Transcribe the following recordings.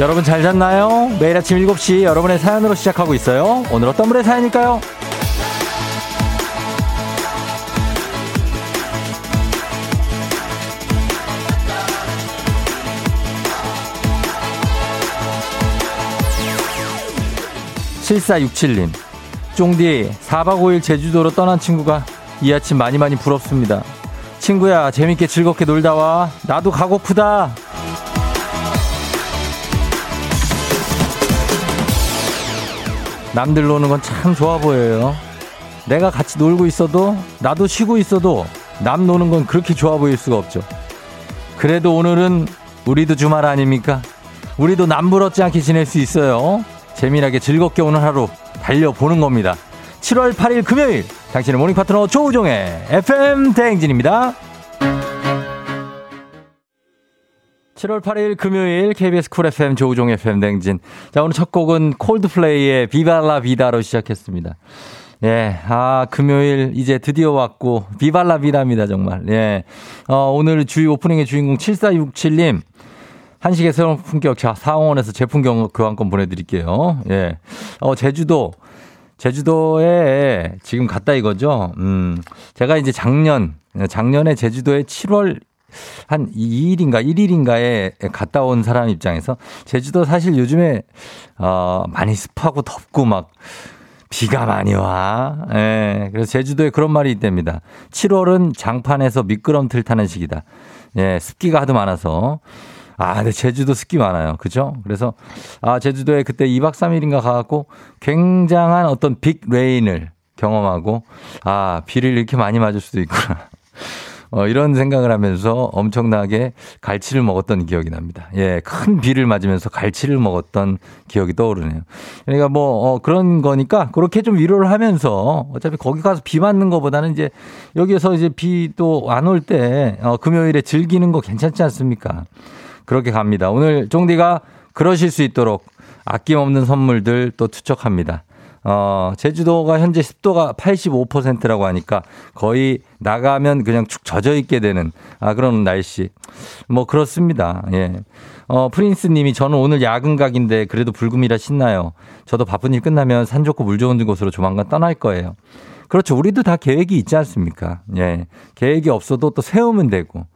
여러분 잘 잤나요? 매일 아침 7시 여러분의 사연으로 시작하고 있어요. 오늘 어떤 분의 사연일까요? 7467님. 쫑디, 4박 5일 제주도로 떠난 친구가 이 아침 많이 많이 부럽습니다. 친구야, 재밌게 즐겁게 놀다 와. 나도 가고프다. 남들 노는 건 참 좋아 보여요. 내가 같이 놀고 있어도, 나도 쉬고 있어도, 남 노는 건 그렇게 좋아 보일 수가 없죠. 그래도 오늘은 우리도 주말 아닙니까? 우리도 남부럽지 않게 지낼 수 있어요. 재미나게 즐겁게 오늘 하루 달려보는 겁니다. 7월 8일 금요일 당신의 morning 파트너 조우종의 FM 대행진입니다. 7월 8일 금요일 KBS Cool FM 조우종 FM 대행진. 자, 오늘 첫 곡은 콜드플레이의 비발라 비다로 시작했습니다. 예, 아, 금요일 이제 드디어 왔고, 비발라 비다입니다, 정말. 예. 어, 오늘 주의 오프닝의 주인공 7467님. 한식의 새로운 품격 자, 사원에서 제품 교환권 보내드릴게요. 예. 어, 제주도. 제주도에 지금 갔다 이거죠. 음, 제가 이제 작년, 작년에 제주도에 7월 한 2일인가 1일인가에 갔다 온 사람 입장에서 제주도 사실 요즘에 어 많이 습하고 덥고 막 비가 많이 와. 예. 그래서 제주도에 그런 말이 있답니다. 7월은 장판에서 미끄럼틀 타는 시기다. 예, 습기가 하도 많아서 아, 근데 제주도 습기 많아요. 그죠? 그래서, 아, 제주도에 그때 2박 3일인가 가갖고 굉장한 어떤 빅 레인을 경험하고, 아, 비를 이렇게 많이 맞을 수도 있구나. 어, 이런 생각을 하면서 엄청나게 갈치를 먹었던 기억이 납니다. 예, 큰 비를 맞으면서 갈치를 먹었던 기억이 떠오르네요. 그러니까 뭐, 어, 그런 거니까 그렇게 좀 위로를 하면서 어차피 거기 가서 비 맞는 것보다는 이제 여기에서 이제 비도 안 올 때, 어, 금요일에 즐기는 거 괜찮지 않습니까? 그렇게 갑니다. 오늘 쫑디가 그러실 수 있도록 아낌없는 선물들 또 투척합니다. 어, 제주도가 현재 습도가 85%라고 하니까 거의 나가면 그냥 축 젖어 있게 되는 아, 그런 날씨. 뭐 그렇습니다. 예. 어, 프린스 님이 저는 오늘 야근 각인데 그래도 불금이라 신나요. 저도 바쁜 일 끝나면 산 좋고 물 좋은 곳으로 조만간 떠날 거예요. 그렇죠. 우리도 다 계획이 있지 않습니까? 예. 계획이 없어도 또 세우면 되고.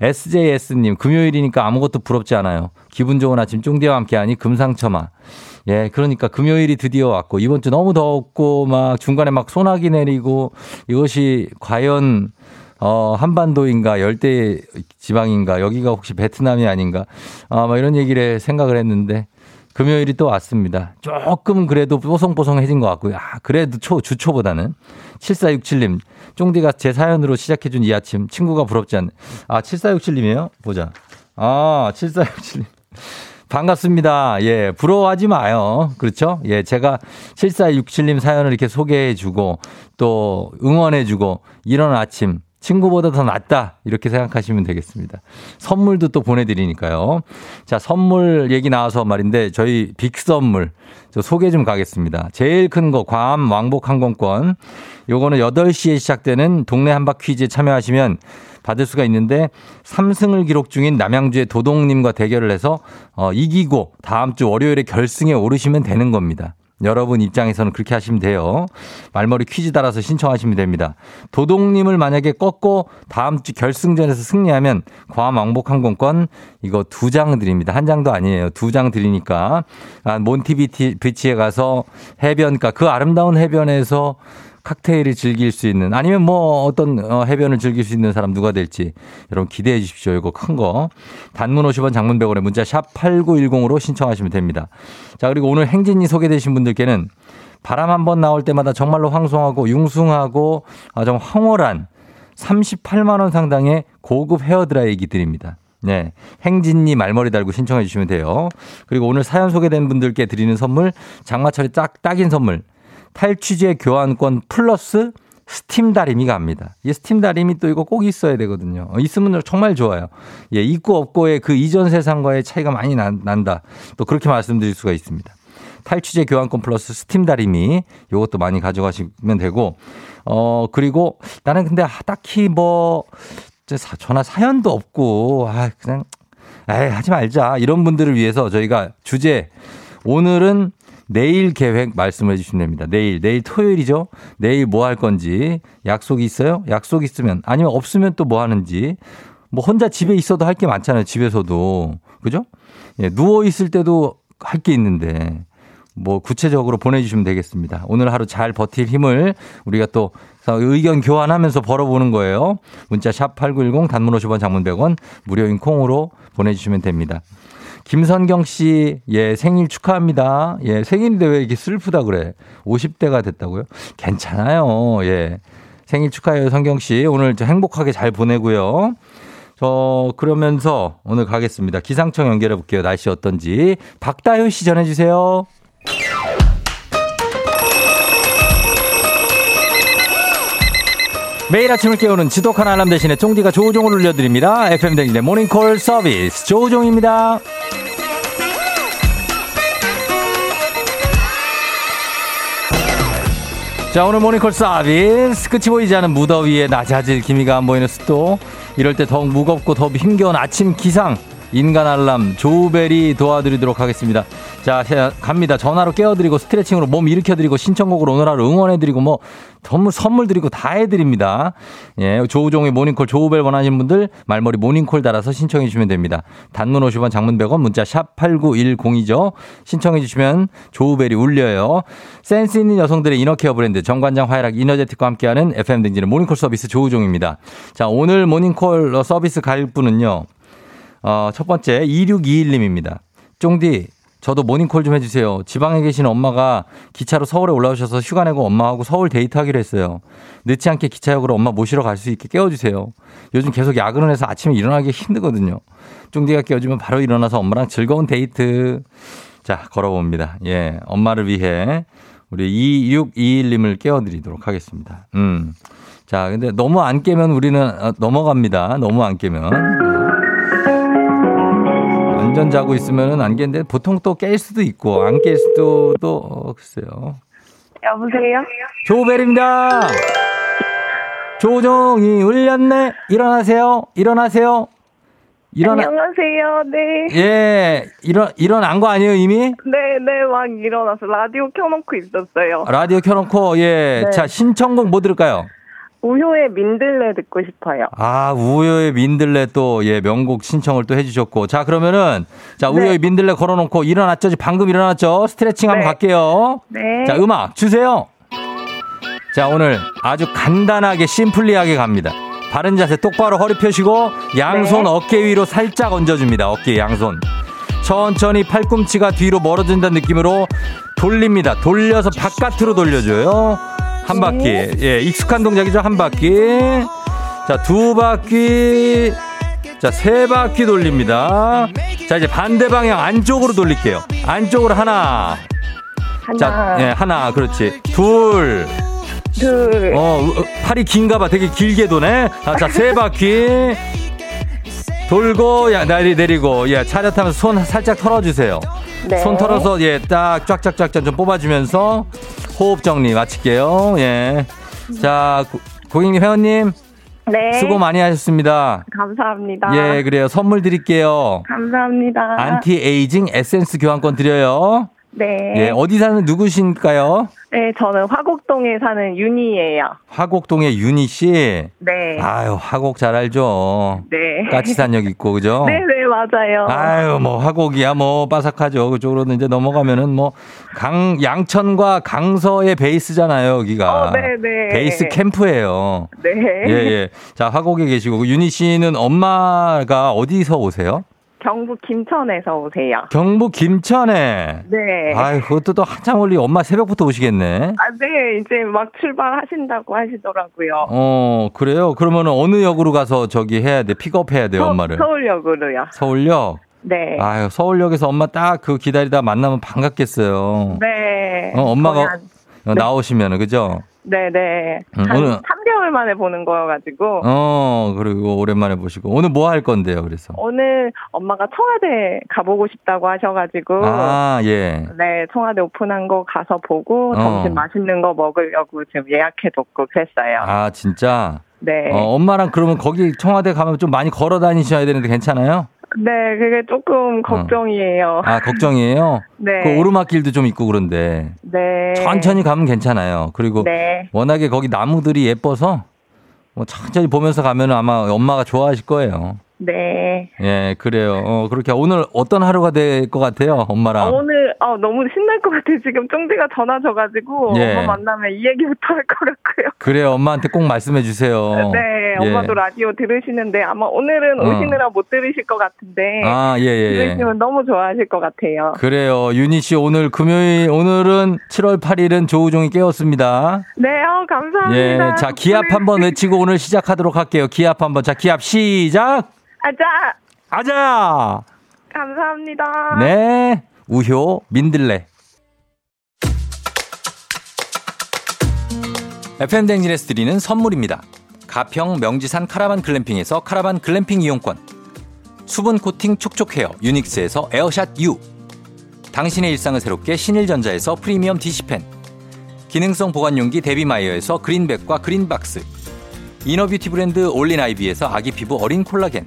SJS님, 금요일이니까 아무것도 부럽지 않아요. 기분 좋은 아침 쫑디와 함께하니 금상첨화. 예, 그러니까 금요일이 드디어 왔고, 이번 주 너무 덥고, 막 중간에 막 소나기 내리고, 이것이 과연, 어, 한반도인가, 열대 지방인가, 여기가 혹시 베트남이 아닌가, 아, 막 이런 얘기를 생각을 했는데, 금요일이 또 왔습니다. 조금 그래도 뽀송뽀송해진 것 같고요. 아, 그래도 초, 주초보다는. 7467님, 쫑디가 제 사연으로 시작해준 이 아침, 친구가 부럽지 않네. 아, 7467님이에요? 보자. 아, 7467님. 반갑습니다. 예, 부러워하지 마요. 그렇죠? 예, 제가 7467님 사연을 이렇게 소개해 주고 또 응원해 주고 이런 아침, 친구보다 더 낫다. 이렇게 생각하시면 되겠습니다. 선물도 또 보내드리니까요. 자, 선물 얘기 나와서 말인데 저희 빅 선물 저 소개 좀 가겠습니다. 제일 큰 거, 괌 왕복 항공권. 요거는 8시에 시작되는 동네 한바 퀴즈에 참여하시면 받을 수가 있는데 3승을 기록 중인 남양주의 도동님과 대결을 해서 어, 이기고 다음 주 월요일에 결승에 오르시면 되는 겁니다. 여러분 입장에서는 그렇게 하시면 돼요. 말머리 퀴즈 따라서 신청하시면 됩니다. 도동님을 만약에 꺾고 다음 주 결승전에서 승리하면 괌 왕복 항공권 이거 두 장 드립니다. 한 장도 아니에요. 두 장 드리니까 아, 몬티비치에 가서 해변가 그 아름다운 해변에서 칵테일을 즐길 수 있는 아니면 뭐 어떤 어, 해변을 즐길 수 있는 사람 누가 될지 여러분 기대해 주십시오. 이거 큰 거. 단문 50원 장문 100원에 문자 샵 8910으로 신청하시면 됩니다. 자, 그리고 오늘 행진이 소개되신 분들께는 바람 한 번 나올 때마다 정말로 황송하고 융숭하고 아, 좀 황홀한 38만 원 상당의 고급 헤어드라이기 드립니다. 네. 행진니 말머리 달고 신청해 주시면 돼요. 그리고 오늘 사연 소개된 분들께 드리는 선물 장마철에 딱 딱인 선물 탈취제 교환권 플러스 스팀 다리미 갑니다. 이 스팀 다리미 또 이거 꼭 있어야 되거든요. 어, 있으면 정말 좋아요. 예, 있고 없고의 그 이전 세상과의 차이가 많이 난, 난다. 또 그렇게 말씀드릴 수가 있습니다. 탈취제 교환권 플러스 스팀 다리미 요것도 많이 가져가시면 되고 어 그리고 나는 근데 딱히 뭐 전화 사연도 없고 아 그냥 에이, 하지 말자. 이런 분들을 위해서 저희가 주제, 오늘은 내일 계획 말씀해 주시면 됩니다. 내일, 내일 토요일이죠? 내일 뭐 할 건지, 약속이 있어요? 약속 있으면, 아니면 없으면 또 뭐 하는지, 뭐 혼자 집에 있어도 할 게 많잖아요. 집에서도. 그죠? 예, 누워 있을 때도 할 게 있는데, 뭐 구체적으로 보내주시면 되겠습니다. 오늘 하루 잘 버틸 힘을 우리가 또 의견 교환하면서 벌어보는 거예요. 문자 샵 8910 단문 50원 장문 100원 무료인 콩으로 보내주시면 됩니다. 김선경 씨, 예, 생일 축하합니다. 예, 생일인데 왜 이렇게 슬프다 그래? 50대가 됐다고요? 괜찮아요. 예. 생일 축하해요, 성경 씨. 오늘 행복하게 잘 보내고요. 저, 그러면서 오늘 가겠습니다. 기상청 연결해 볼게요. 날씨 어떤지. 박다효 씨 전해 주세요. 매일 아침을 깨우는 지독한 알람 대신에 쫑디가 조우종을 울려드립니다. FM 댕진의 모닝콜 서비스 조우종입니다. 자 오늘 모닝콜 서비스 끝이 보이지 않은 무더위에 낮아질 기미가 안 보이는 습도 이럴 때 더욱 무겁고 더 힘겨운 아침 기상 인간 알람 조우벨이 도와드리도록 하겠습니다. 자, 갑니다. 전화로 깨워드리고 스트레칭으로 몸 일으켜드리고 신청곡으로 오늘 하루 응원해드리고 뭐 선물, 선물 드리고 다 해드립니다. 예, 조우종의 모닝콜 조우벨 원하시는 분들 말머리 모닝콜 달아서 신청해 주시면 됩니다. 단문 50원 장문 100원 문자 샵 8910이죠. 신청해 주시면 조우벨이 울려요. 센스 있는 여성들의 inner care 브랜드 정관장 화이락 이너제틱과 함께하는 FM 대행진 모닝콜 서비스 조우종입니다. 자, 오늘 모닝콜 서비스 갈 분은요. 어, 첫 번째 2621님입니다. 쫑디 저도 모닝콜 좀 해주세요. 지방에 계신 엄마가 기차로 서울에 올라오셔서 휴가 내고 엄마하고 서울 데이트하기로 했어요. 늦지 않게 기차역으로 엄마 모시러 갈 수 있게 깨워주세요. 요즘 계속 야근을 해서 아침에 일어나기 힘들거든요. 쫑디가 깨워주면 바로 일어나서 엄마랑 즐거운 데이트. 자, 걸어봅니다. 예, 엄마를 위해 우리 2621님을 깨워드리도록 하겠습니다. 음. 자, 근데 너무 안 깨면 우리는 어, 넘어갑니다. 너무 안 깨면. 완전 자고 있으면은 안 깼는데 보통 또 깰 수도 있고 안 깰 수도 또 어, 글쎄요. 여보세요? 조벨입니다. 조종이 울렸네. 일어나세요. 일어나세요. 일어나. 안녕하세요. 네. 예, 일어 일어난 거 아니에요 이미? 네, 네, 막 일어나서 라디오 켜놓고 있었어요. 라디오 켜놓고 예, 네. 자 신청곡 뭐 들을까요? 우효의 민들레 듣고 싶어요. 아, 우효의 민들레 또, 예, 명곡 신청을 또 해주셨고. 자, 그러면은, 자, 우효의 네. 민들레 걸어놓고 일어났죠? 방금 일어났죠? 스트레칭 한번 네. 갈게요. 네. 자, 음악 주세요. 자, 오늘 아주 간단하게, 심플리하게 갑니다. 바른 자세 똑바로 허리 펴시고, 양손 네. 어깨 위로 살짝 얹어줍니다. 어깨 양손. 천천히 팔꿈치가 뒤로 멀어진다는 느낌으로 돌립니다. 돌려서 바깥으로 돌려줘요. 한 바퀴. 예, 익숙한 동작이죠. 한 바퀴. 자, 두 바퀴. 자, 세 바퀴 돌립니다. 자, 이제 반대 방향 안쪽으로 돌릴게요. 안쪽으로 하나. 하나. 자, 예, 하나. 그렇지. 둘. 둘. 어, 팔이 긴가 봐. 되게 길게 도네. 아, 자, 세 바퀴. 돌고, 야, 내리, 내리고, 예, 차렷 하면서 손 살짝 털어주세요. 네. 손 털어서, 예, 딱 쫙쫙쫙쫙 좀 뽑아주면서 호흡 정리 마칠게요. 예. 자, 고객님, 회원님. 네. 수고 많이 하셨습니다. 감사합니다. 예, 그래요. 선물 드릴게요. 감사합니다. anti aging 에센스 교환권 드려요. 네. 예, 어디 사는 누구신가요? 네, 저는 화곡동에 사는 윤희예요. 화곡동의 윤희 씨? 네. 아유, 화곡 잘 알죠? 네. 까치산역 있고, 그죠? 네, 네, 맞아요. 아유, 뭐, 화곡이야, 뭐, 빠삭하죠. 그쪽으로는 이제 넘어가면은 뭐, 강, 양천과 강서의 베이스잖아요, 여기가. 어, 네, 네. 베이스 캠프예요 네. 예, 예. 자, 화곡에 계시고, 윤희 씨는 엄마가 어디서 오세요? 경북 김천에서 오세요. 경북 김천에. 네. 아유, 그것도 또 한참 올리 엄마 새벽부터 오시겠네. 아, 네. 이제 막 출발하신다고 하시더라고요. 어, 그래요? 그러면 어느 역으로 가서 저기 해야 돼? 픽업해야 돼요, 서, 엄마를? 서울역으로요. 서울역? 네. 아유, 서울역에서 엄마 딱 그 기다리다 만나면 반갑겠어요. 네. 어, 엄마가 한, 어, 나오시면은, 그죠? 네네. 음, 한 오늘 3개월 만에 보는 거여가지고. 어, 그리고 오랜만에 보시고. 오늘 뭐 할 건데요, 그래서? 오늘 엄마가 청와대 가보고 싶다고 하셔가지고. 아, 예. 네, 청와대 오픈한 거 가서 보고 어. 점심 맛있는 거 먹으려고 지금 예약해뒀고 그랬어요. 아, 진짜? 네. 어, 엄마랑 그러면 거기 청와대 가면 좀 많이 걸어 다니셔야 되는데 괜찮아요? 네, 그게 조금 어. 걱정이에요. 어. 아, 걱정이에요? 네. 그 오르막길도 좀 있고 그런데. 네. 천천히 가면 괜찮아요. 그리고 네. 워낙에 거기 나무들이 예뻐서 뭐 천천히 보면서 가면 아마 엄마가 좋아하실 거예요. 네. 예, 그래요. 어, 그렇게 오늘 어떤 하루가 될 것 같아요, 엄마랑? 어, 오늘 어, 너무 신날 것 같아요. 지금 쫑디가 전화 줘가지고 예. 엄마 만나면 이 얘기부터 할 것 같고요. 그래요, 엄마한테 꼭 말씀해 주세요. 네, 예. 엄마도 라디오 들으시는데 아마 오늘은 어. 오시느라 못 들으실 것 같은데. 아, 예, 예. 예. 들으시면 너무 좋아하실 것 같아요. 그래요, 윤희 씨 오늘 금요일 오늘은 7월 8일은 조우종이 깨웠습니다. 네, 어, 감사합니다. 예, 자 기합 한번 외치고 오늘 시작하도록 할게요. 기합 한번, 자 기합 시작. 아자. 아자. 감사합니다. 네. 우효 민들레. FM 대행진에서 드리는 선물입니다. 가평 명지산 카라반 glamping에서 카라반 글램핑 이용권. 수분 코팅 촉촉 헤어 유닉스에서 에어샷 U. 당신의 일상을 새롭게 신일전자에서 프리미엄 DC팬. 기능성 보관용기 데비마이어에서 그린백과 그린박스. inner beauty 브랜드 올린 아이비에서 아기 피부 어린 콜라겐.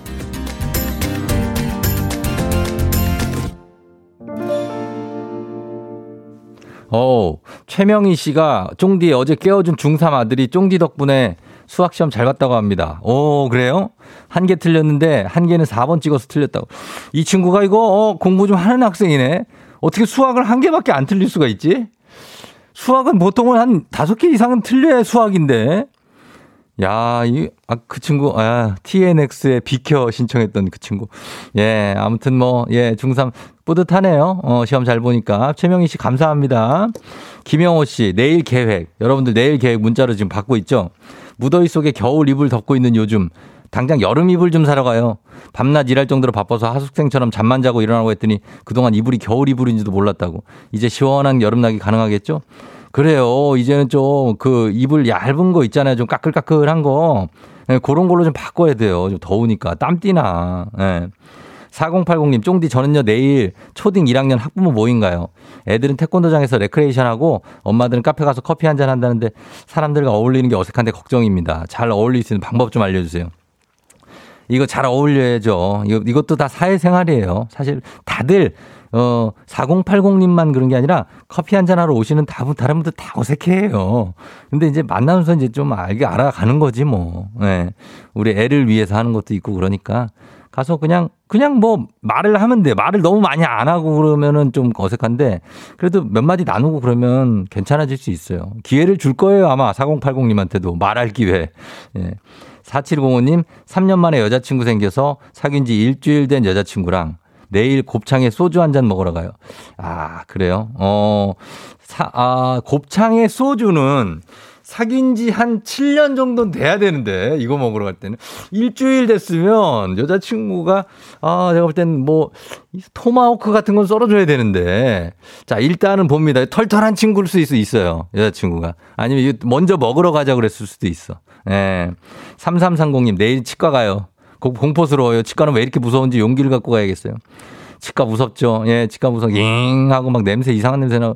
어, 최명희 씨가 쫑디 어제 깨워준 중3 아들이 쫑디 덕분에 수학 시험 잘 봤다고 합니다. 오, 그래요? 한 개 틀렸는데 한 개는 4번 찍어서 틀렸다고. 이 친구가 이거 어, 공부 좀 하는 학생이네. 어떻게 수학을 한 개밖에 안 틀릴 수가 있지? 수학은 보통은 한 다섯 개 이상은 틀려야 수학인데. 야, 이, 아, 그 친구, 아, TNX에 비켜 신청했던 그 친구. 예, 아무튼 뭐, 예, 중3 뿌듯하네요. 어, 시험 잘 보니까. 최명희 씨 감사합니다. 김영호 씨, 내일 계획. 여러분들 내일 계획 문자로 지금 받고 있죠? 무더위 속에 겨울 이불 덮고 있는 요즘. 당장 여름 이불 좀 사러 가요. 밤낮 일할 정도로 바빠서 하숙생처럼 잠만 자고 일어나고 했더니 그동안 이불이 겨울 이불인지도 몰랐다고. 이제 시원한 여름나기 가능하겠죠? 그래요. 이제는 좀 그 이불 얇은 거 있잖아요. 좀 까끌까끌한 거. 네, 그런 걸로 좀 바꿔야 돼요. 좀 더우니까. 땀띠나. 네. 4080님, 쫑디, 저는요, 내일 초딩 1학년 학부모 모임가요. 애들은 태권도장에서 레크레이션 하고 엄마들은 카페 가서 커피 한 잔 한다는데 사람들과 어울리는 게 어색한데 걱정입니다. 잘 어울릴 수 있는 방법 좀 알려주세요. 이거 잘 어울려야죠. 이것도 다 사회생활이에요. 사실 다들 어, 4080님만 그런 게 아니라 커피 한 잔 하러 오시는 다른 분들 다 어색해요. 근데 이제 만나면서 이제 좀 알게 알아가는 거지 뭐. 네. 우리 애를 위해서 하는 것도 있고 그러니까 가서 그냥 그냥 뭐 말을 하면 돼. 말을 너무 많이 안 하고 그러면은 좀 어색한데 그래도 몇 마디 나누고 그러면 괜찮아질 수 있어요. 기회를 줄 거예요. 아마 4080님한테도 말할 기회. 예. 4705님 3년 만에 여자친구 생겨서 사귄 지 일주일 된 여자친구랑 내일 곱창에 소주 한 잔 먹으러 가요. 아, 그래요? 어, 사, 아, 곱창에 소주는 사귄 지 한 7년 정도는 돼야 되는데, 이거 먹으러 갈 때는. 일주일 됐으면 여자친구가, 아, 내가 볼 땐 뭐, 토마호크 같은 건 썰어줘야 되는데. 자, 일단은 봅니다. 털털한 친구일 수 있어요. 여자친구가. 아니면 먼저 먹으러 가자 그랬을 수도 있어. 예. 3330님, 내일 치과 가요. 공포스러워요. 치과는 왜 이렇게 무서운지 용기를 갖고 가야겠어요. 치과 무섭죠. 예, 치과 무섭, 잉 하고 막 냄새, 이상한 냄새 나고.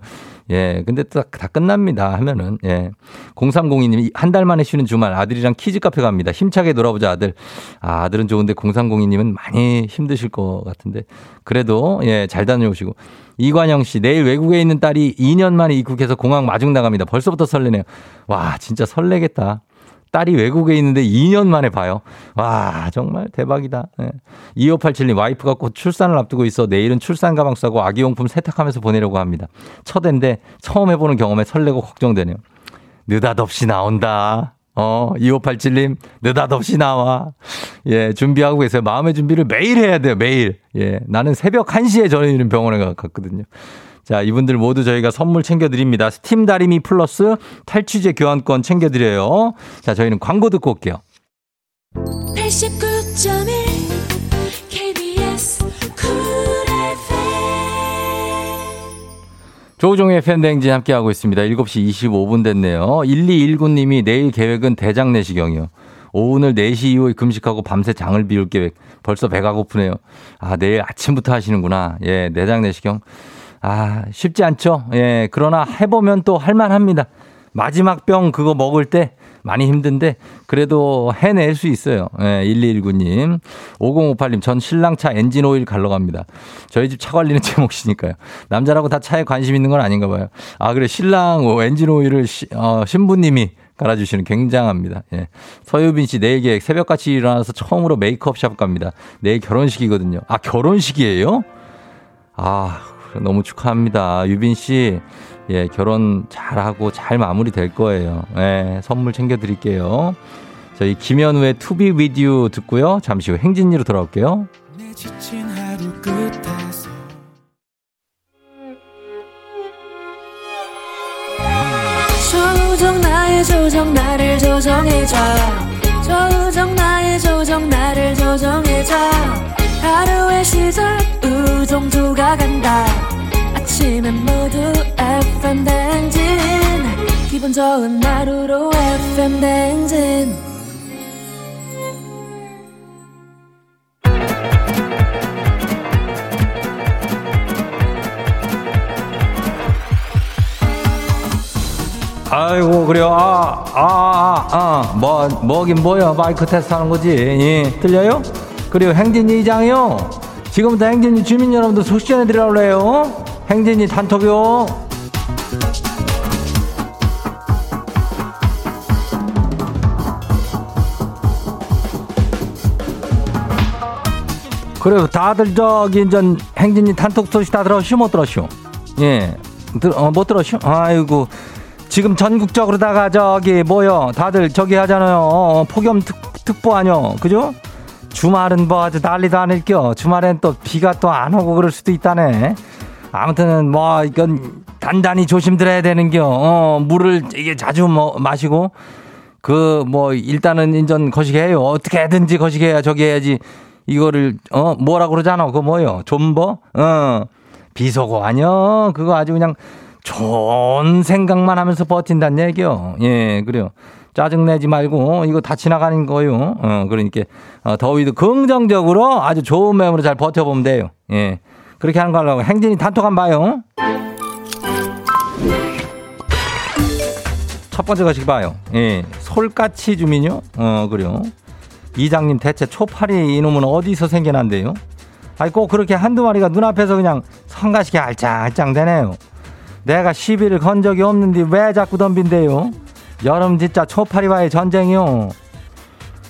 예, 근데 딱, 다 끝납니다. 하면은, 예. 0302님이 한 달 만에 쉬는 주말 아들이랑 키즈 카페 갑니다. 힘차게 놀아보자, 아들. 아, 아들은 좋은데 0302님은 많이 힘드실 것 같은데. 그래도, 예, 잘 다녀오시고. 이관영 씨, 내일 외국에 있는 딸이 2년 만에 입국해서 공항 마중 나갑니다. 벌써부터 설레네요. 와, 진짜 설레겠다. 딸이 외국에 있는데 2년 만에 봐요. 와, 정말 대박이다. 네. 2587님, 와이프가 곧 출산을 앞두고 있어 내일은 출산 가방 싸고 아기용품 세탁하면서 보내려고 합니다. 첫 애인데 처음 해보는 경험에 설레고 걱정되네요. 느닷없이 나온다. 어, 2587님, 느닷없이 나와. 예, 준비하고 계세요. 마음의 준비를 매일 해야 돼요, 매일. 예, 나는 새벽 1시에 저는 병원에 갔거든요. 자, 이분들 모두 저희가 선물 챙겨드립니다. 스팀 다리미 플러스 탈취제 교환권 챙겨드려요. 자, 저희는 광고 듣고 올게요. 89.1 KBS 조우종의 팬댕진 함께하고 있습니다. 7시 25분 됐네요. 1219님이 내일 계획은 대장 내시경이요. 오늘 4시 이후에 금식하고 밤새 장을 비울 계획. 벌써 배가 고프네요. 아, 내일 아침부터 하시는구나. 예, 내장 내시경. 아, 쉽지 않죠. 예, 그러나 해보면 또 할만합니다. 마지막 병 그거 먹을 때 많이 힘든데 그래도 해낼 수 있어요. 예, 1219님. 5058님, 전 신랑 차 엔진 오일 갈러 갑니다. 저희 집 차 관리는 제 몫이니까요. 남자라고 다 차에 관심 있는 건 아닌가 봐요. 아, 그래. 신랑 엔진 오일을 시, 어, 신부님이 갈아주시는 굉장합니다. 예. 서유빈 씨 내일 계획 새벽같이 일어나서 처음으로 메이크업 샵 갑니다. 내일 결혼식이거든요. 아, 결혼식이에요? 아, 너무 축하합니다. 유빈 씨, 예, 결혼 잘하고 잘 마무리 될 거예요. 예, 선물 챙겨드릴게요. 저희 김현우의 To Be With You 듣고요. 잠시 후 행진이로 돌아올게요. 조정 나의 조정 나를 조정해줘 조정 나의 조정 나를 조정해줘 하루의 시절 우정조가 간다. 아침엔 모두 FM 댕진. 기분 좋은 하루로 FM 댕진. 아이고 그래요. 아아아아 아, 아, 뭐 뭐긴 뭐야. 마이크 테스트 하는 거지. 예, 들려요? 그리고 행진이 이장이요. 지금부터 행진이 주민 여러분들 소식 전해드리라고 해요. 행진이 단톡요. 그래요. 다들 저기 인전 행진이 단톡 소식 다 들었슈 못 들었슈? 예, 들, 어, 못 들었슈? 아이고 지금 전국적으로다가 저기 뭐요? 다들 저기 하잖아요. 어, 폭염 특, 특보 아니요, 그죠? 주말은 뭐 아주 난리도 아닐겨. 주말엔 또 비가 또 안 오고 그럴 수도 있다네. 아무튼 뭐 이건 단단히 조심들어야 되는겨. 어, 물을 이게 자주 뭐 마시고 그 뭐 일단은 인전 거시기해요. 어떻게든지 거시기해야 저기 해야지. 이거를 어 뭐라 그러잖아. 그거 뭐요? 좀버? 어 비속어 아니요. 그거 아주 그냥 좋은 생각만 하면서 버틴다는 얘기요. 예, 그래요. 짜증내지 말고 이거 다 지나가는 거요. 어, 그러니까 어, 더위도 긍정적으로 아주 좋은 마음으로 잘 버텨보면 돼요. 예. 그렇게 하는 거라고 행진이 단톡 한번 봐요. 첫 번째 것이 봐요. 예. 솔까치 주민요? 어, 그래요. 이장님 대체 초파리 이놈은 어디서 생겨난대요? 아니 꼭 그렇게 한두 마리가 눈앞에서 그냥 성가시게 알짱알짱 되네요. 내가 시비를 건 적이 없는데 왜 자꾸 덤빈대요? 여름 진짜 초파리와의 전쟁이요.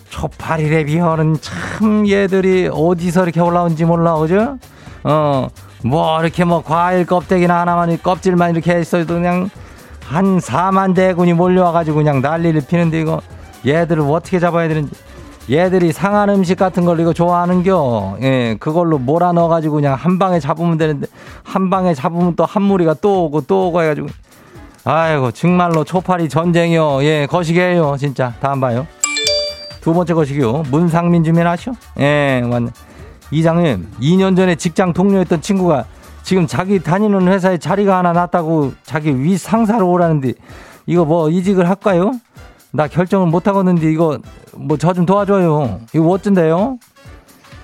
초파리 레비어는 참 얘들이 어디서 이렇게 올라온지 몰라, 그죠? 어, 뭐 이렇게 뭐 과일 껍데기나 하나만 껍질만 이렇게 있어도 그냥 한 4만 대군이 몰려와가지고 그냥 난리를 피는데 이거 얘들을 어떻게 잡아야 되는지. 얘들이 상한 음식 같은 걸 이거 좋아하는겨. 예, 그걸로 몰아 넣어가지고 그냥 한 방에 잡으면 되는데, 한 방에 잡으면 또 한 무리가 또 오고 또 오고 해가지고. 아이고, 정말로 초파리 전쟁이요. 예, 거시기해요. 진짜. 다음 봐요. 두 번째 거시기요. 문상민 주민 아시오? 예, 맞네. 이장님, 2년 전에 직장 동료였던 친구가 지금 자기 다니는 회사에 자리가 하나 났다고 자기 위 상사로 오라는데 이거 뭐 이직을 할까요? 나 결정을 못 하겠는데 이거 뭐 저 좀 도와줘요. 이거 어쩐데요?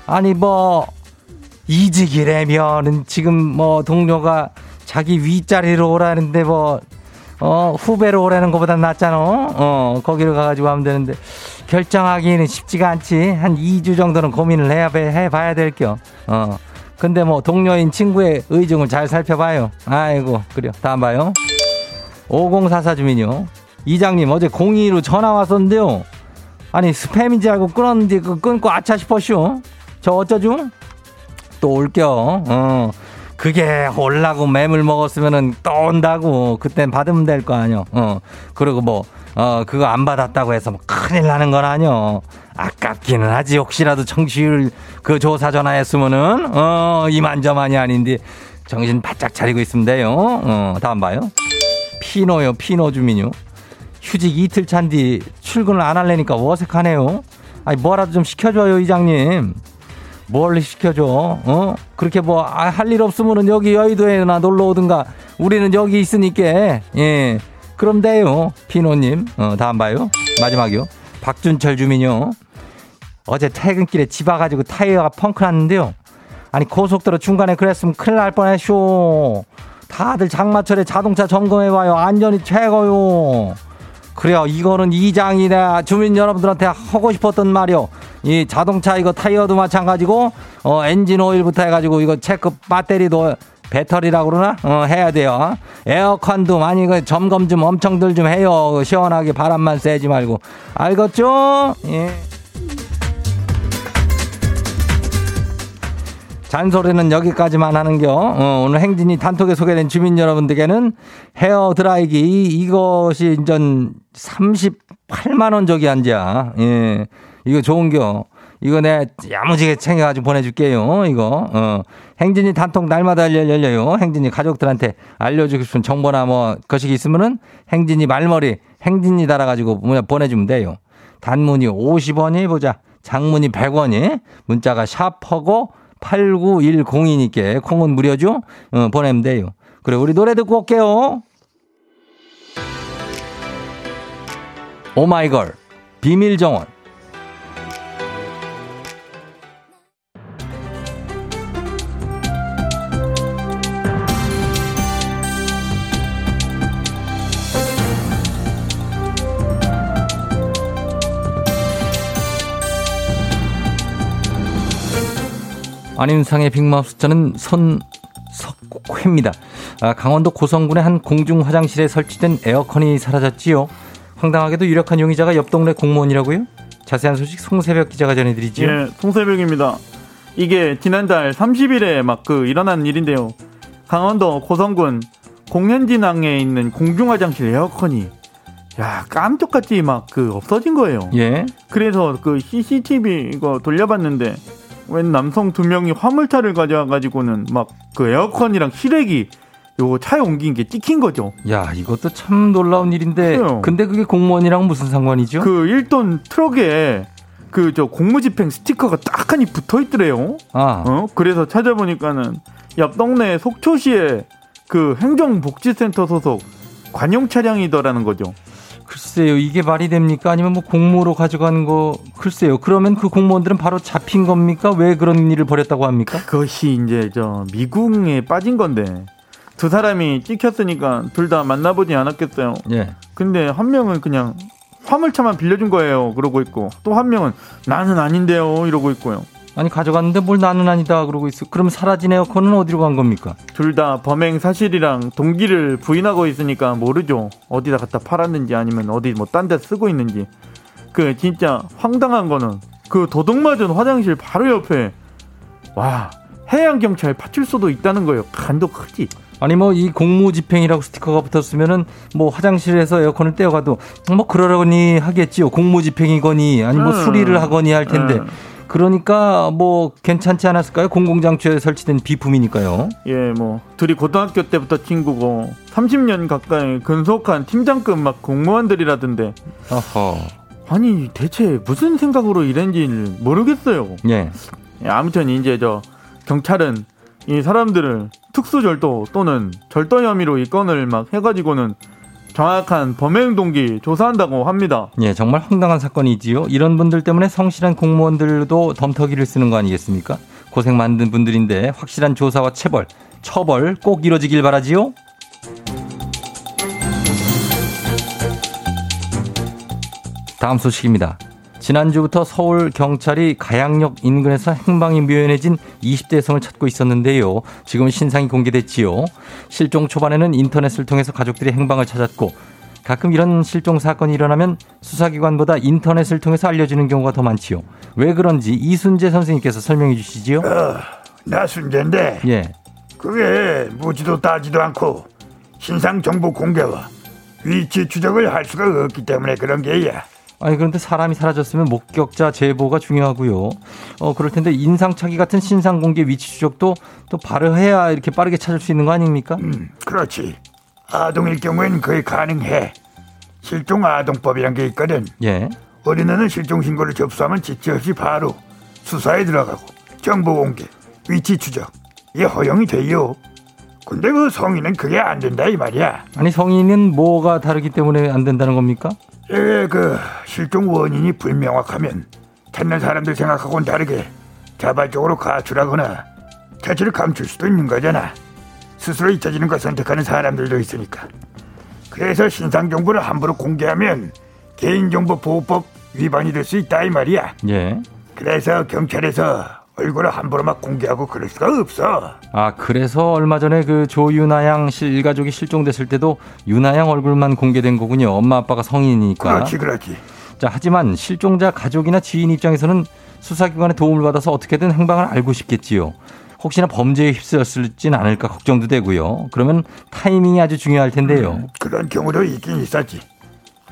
아니 뭐 이직이라면은 지금 뭐 동료가 자기 윗자리로 오라는데 뭐 어, 후배로 오라는 것보다 낫잖아. 어, 거기로 가가지고 하면 되는데, 결정하기는 쉽지가 않지. 한 2주 정도는 고민을 해야, 해봐야 될 겨. 어. 근데 뭐, 동료인 친구의 의중을 잘 살펴봐요. 아이고, 그래요. 다음 봐요. 5044 주민요. 이장님, 어제 02로 전화 왔었는데요. 아니, 스팸인지 알고 끊었는데, 그 끊고 아차 싶었쇼. 저 어쩌죠? 또 올겨. 어. 그게 올라고 매물 먹었으면은 또 온다고 그땐 받으면 될 거 아니요. 어 그리고 뭐 어 그거 안 받았다고 해서 뭐 큰일 나는 건 아니요. 아깝기는 하지 혹시라도 청취율 그 조사 전화했으면은 어 이만저만이 아닌데 정신 바짝 차리고 있으면 돼요. 어 다음 봐요. 피노요 피노 주민요. 휴직 이틀 찬 뒤 출근을 안 할래니까 어색하네요. 아니 뭐라도 좀 시켜줘요 이장님. 뭘 시켜줘? 어? 그렇게 뭐, 아, 할 일 없으면은 여기 여의도에나 놀러 오든가. 우리는 여기 있으니까, 예. 그럼 돼요. 피노님. 어, 다음 봐요. 마지막이요. 박준철 주민요. 어제 퇴근길에 집 와가지고 타이어가 펑크 났는데요. 아니, 고속도로 중간에 그랬으면 큰일 날 뻔했쇼. 다들 장마철에 자동차 점검해봐요. 안전이 최고요. 그래요. 이거는 이장이나 주민 여러분들한테 하고 싶었던 말이요. 이 자동차 이거 타이어도 마찬가지고 어 엔진 오일부터 해가지고 이거 체크 배터리도 배터리라고 그러나 어 해야 돼요. 에어컨도 많이 그 점검 좀 엄청들 좀 해요. 시원하게 바람만 쐬지 말고 알겠죠? 예. 잔소리는 여기까지만 하는겨. 어, 오늘 행진이 단톡에 소개된 주민 여러분들께는 헤어 드라이기 이것이 인전 38만 원 저기 앉아. 예. 이거 좋은겨. 이거 내 야무지게 챙겨가지고 보내줄게요. 이거. 어. 행진이 단톡 날마다 열려요. 행진이 가족들한테 알려주고 싶은 정보나 뭐 것이 있으면은 행진이 말머리 행진이 달아가지고 보내주면 돼요. 단문이 50원이 보자. 장문이 100원이 문자가 샤퍼고 8910이니까 콩은 무료죠? 어, 보내면 돼요. 그래, 우리 노래 듣고 올게요. 오마이걸, 비밀정원. 안윤상의 빅마우스 저는 손석회입니다. 아, 강원도 고성군의 한 공중 화장실에 설치된 에어컨이 사라졌지요. 황당하게도 유력한 용의자가 옆 동네 공무원이라고요? 자세한 소식 송새벽 기자가 전해드리죠. 예, 송새벽입니다. 이게 지난달 30일에 막 그 일어난 일인데요. 강원도 고성군 공현진항에 있는 공중 화장실 에어컨이 야 깜짝같이 막 그 없어진 거예요. 예. 그래서 그 CCTV 이거 돌려봤는데 웬 남성 두 명이 화물차를 가져와 가지고는 막 그 에어컨이랑 실외기 요 차에 옮긴 게 찍힌 거죠. 야, 이것도 참 놀라운 일인데. 그래요. 근데 그게 공무원이랑 무슨 상관이죠? 그 1톤 트럭에 그 저 공무집행 스티커가 딱 하니 붙어 있더래요. 아. 어? 그래서 찾아보니까는 옆 동네 속초시의 그 행정복지센터 소속 관용 차량이더라는 거죠. 글쎄요, 이게 말이 됩니까? 아니면 뭐 공무로 가져가는 거, 글쎄요. 그러면 그 공무원들은 바로 잡힌 겁니까? 왜 그런 일을 벌였다고 합니까? 그것이 이제 저 미궁에 빠진 건데. 두 사람이 찍혔으니까 둘 다 만나보지 않았겠어요. 예. 근데 한 명은 그냥 화물차만 빌려준 거예요. 그러고 있고 또 한 명은 나는 아닌데요. 이러고 있고요. 아니 가져갔는데 뭘 나는 아니다 그러고 있어. 그럼 사라진 에어컨은 어디로 간 겁니까? 둘 다 범행 사실이랑 동기를 부인하고 있으니까 모르죠. 어디다 갖다 팔았는지 아니면 어디 뭐 딴 데 쓰고 있는지. 그 진짜 황당한 거는 그 도둑 맞은 화장실 바로 옆에 와 해양 경찰 파출소도 있다는 거예요. 간도 크지. 아니 뭐 이 공무집행이라고 스티커가 붙었으면은 뭐 화장실에서 에어컨을 떼어가도 뭐 그러려니 하겠지요. 공무집행이거니 아니 뭐 음. 수리를 하거니 할 텐데. 음. 그러니까 뭐 괜찮지 않았을까요? 공공장치에 설치된 비품이니까요. 예, 뭐 둘이 고등학교 때부터 친구고 30년 가까이 근속한 팀장급 막 공무원들이라던데. 어허. 아니 대체 무슨 생각으로 이랬는지 모르겠어요. 예. 예. 아무튼 이제 저 경찰은 이 사람들을 특수절도 또는 절도 혐의로 이 건을 막 해가지고는 정확한 범행 동기 조사한다고 합니다. 예, 정말 황당한 사건이지요. 이런 분들 때문에 성실한 공무원들도 덤터기를 쓰는 거 아니겠습니까? 고생 만든 분들인데 확실한 조사와 체벌, 처벌 꼭 이뤄지길 바라지요. 다음 소식입니다. 지난주부터 서울 경찰이 가양역 인근에서 행방이 묘연해진 20대 여성을 찾고 있었는데요. 지금은 신상이 공개됐지요. 실종 초반에는 인터넷을 통해서 가족들이 행방을 찾았고 가끔 이런 실종 사건이 일어나면 수사기관보다 인터넷을 통해서 알려지는 경우가 더 많지요. 왜 그런지 이순재 선생님께서 설명해 주시지요. 어, 나 순재인데. 예. 그게 묻지도 따지도 않고 신상 정보 공개와 위치 추적을 할 수가 없기 때문에 그런 게야. 아니 그런데 사람이 사라졌으면 목격자 제보가 중요하고요. 어 그럴 텐데 인상착의 같은 신상 공개 위치 추적도 또 바로 해야 이렇게 빠르게 찾을 수 있는 거 아닙니까? 음, 그렇지. 아동일 경우에는 거의 가능해. 실종 아동법이란 게 있거든. 예. 어린애는 실종 신고를 접수하면 지체 없이 바로 수사에 들어가고 정보 공개, 위치 추적 이게 허용이 돼요. 근데 그 성인은 그게 안 된다 이 말이야. 아니 성인은 뭐가 다르기 때문에 안 된다는 겁니까? 예, 그 실종 원인이 불명확하면 찾는 사람들 생각하고는 다르게 자발적으로 가출하거나 자취를 감출 수도 있는 거잖아. 스스로 잊혀지는 걸 선택하는 사람들도 있으니까. 그래서 신상 정보를 함부로 공개하면 개인정보 보호법 위반이 될 수 있다 이 말이야. 예. 그래서 경찰에서 얼굴을 함부로 막 공개하고 그럴 수가 없어. 아, 그래서 얼마 전에 그 조유나양 일가족이 실종됐을 때도 유나양 얼굴만 공개된 거군요. 엄마 아빠가 성인이니까. 그렇지, 그렇지. 자, 하지만 실종자 가족이나 지인 입장에서는 수사기관의 도움을 받아서 어떻게든 행방을 알고 싶겠지요. 혹시나 범죄에 휩쓸렸을진 않을까 걱정도 되고요. 그러면 타이밍이 아주 중요할 텐데요. 음, 그런 경우도 있긴 있었지.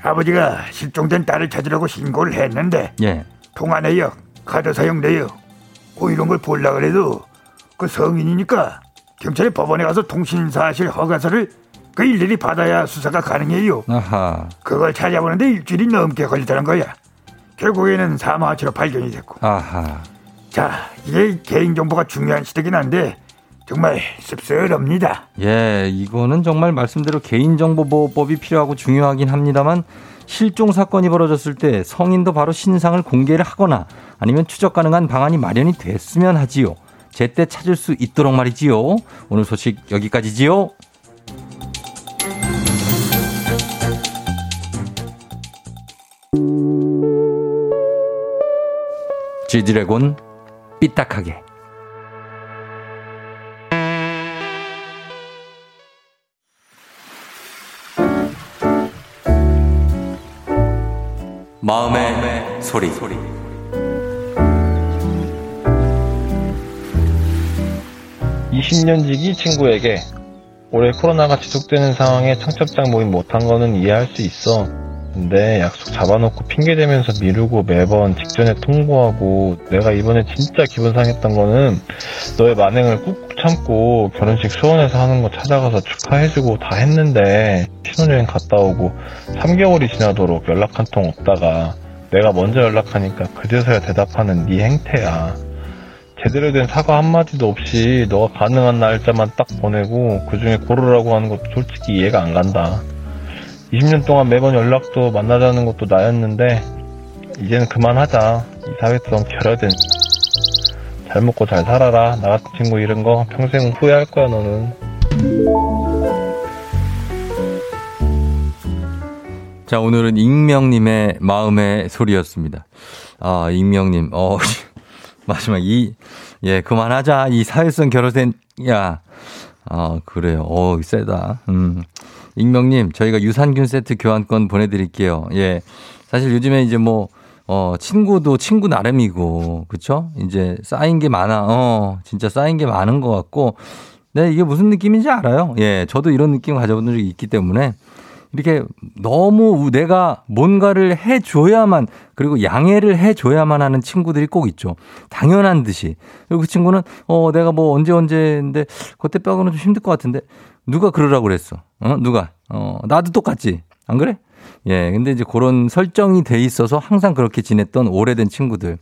아버지가 실종된 딸을 찾으려고 신고를 했는데 예. 통화 내역, 카드 사용 내역, 뭐 이런 걸 볼라 그래도 그 성인이니까 경찰이 법원에 가서 통신 사실 허가서를 그 일일이 받아야 수사가 가능해요. 아하. 그걸 찾아보는데 일주일이 넘게 걸리다는 거야. 결국에는 사망화치로 발견이 됐고. 아하. 자, 이게 개인 정보가 중요한 시대긴 한데 정말 씁쓸합니다. 예, 이거는 정말 말씀대로 개인정보보호법이 필요하고 중요하긴 합니다만 실종 사건이 벌어졌을 때 성인도 바로 신상을 공개를 하거나 아니면 추적 가능한 방안이 마련이 됐으면 하지요. 제때 찾을 수 있도록 말이지요. 오늘 소식 여기까지지요. 지드래곤 삐딱하게 마음의, 마음의 소리. 소리. (20년 지기) 친구에게 올해 코로나가 지속되는 상황에 청첩장 모임 못한 거는 이해할 수 있어. 근데 약속 잡아놓고 핑계대면서 미루고 매번 직전에 통보하고 내가 이번에 진짜 기분 상했던 거는 너의 만행을 꾹 참고 결혼식 수원에서 하는 거 찾아가서 축하해주고 다 했는데 신혼여행 갔다 오고 3개월이 지나도록 연락 한 통 없다가 내가 먼저 연락하니까 그제서야 대답하는 네 행태야. 제대로 된 사과 한마디도 없이 너가 가능한 날짜만 딱 보내고 그중에 고르라고 하는 것도 솔직히 이해가 안 간다. 20년 동안 매번 연락도 만나자는 것도 나였는데 이제는 그만하자. 이 사회성 결여된 잘 먹고 잘 살아라. 나 같은 친구 이런 거 평생 후회할 거야 너는. 자 오늘은 익명님의 마음의 소리였습니다. 아 익명님 어 마지막 이 예 그만하자 이 사회성 결여된 야 아, 그래요. 어, 세다. 음. 익명님, 저희가 유산균 세트 교환권 보내드릴게요. 예. 사실 요즘에 이제 뭐, 어, 친구도 친구 나름이고, 그쵸? 이제 쌓인 게 많아. 어, 진짜 쌓인 게 많은 것 같고, 네, 이게 무슨 느낌인지 알아요. 예, 저도 이런 느낌 가져본 적이 있기 때문에, 이렇게 너무 내가 뭔가를 해줘야만, 그리고 양해를 해줘야만 하는 친구들이 꼭 있죠. 당연한 듯이. 그리고 그 친구는, 어, 내가 뭐 언제 언제인데, 그때 빼고는 좀 힘들 것 같은데, 누가 그러라고 그랬어? 어, 누가? 어, 나도 똑같지. 안 그래? 예, 근데 이제 그런 설정이 돼 있어서 항상 그렇게 지냈던 오래된 친구들.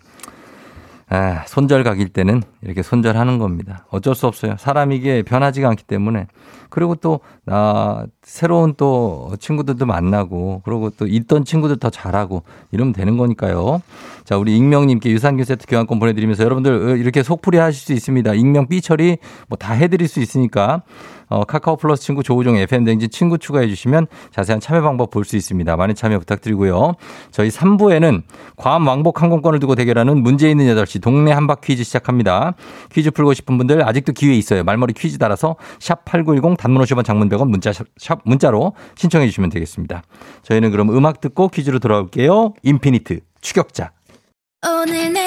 아, 손절각일 때는 이렇게 손절하는 겁니다. 어쩔 수 없어요. 사람 이게 변하지가 않기 때문에. 그리고 또, 아, 새로운 또 친구들도 만나고, 그리고 또 있던 친구들 더 잘하고, 이러면 되는 거니까요. 자, 우리 익명님께 유산균 세트 교환권 보내드리면서 여러분들 어, 이렇게 속풀이 하실 수 있습니다. 익명 삐 처리 뭐 다 해드릴 수 있으니까 어, 카카오 플러스 친구 조우종 FM댕진 친구 추가해 주시면 자세한 참여 방법 볼 수 있습니다. 많이 참여 부탁드리고요. 저희 3부에는 괌 왕복 항공권을 두고 대결하는 문제 있는 8시 동네 한바 퀴즈 시작합니다. 퀴즈 풀고 싶은 분들 아직도 기회 있어요. 말머리 퀴즈 따라서 샵8910 단문 50원 장문 100원 문자 샵 문자로 신청해 주시면 되겠습니다. 저희는 그럼 음악 듣고 퀴즈로 돌아올게요. 인피니트 추격자. 오늘 내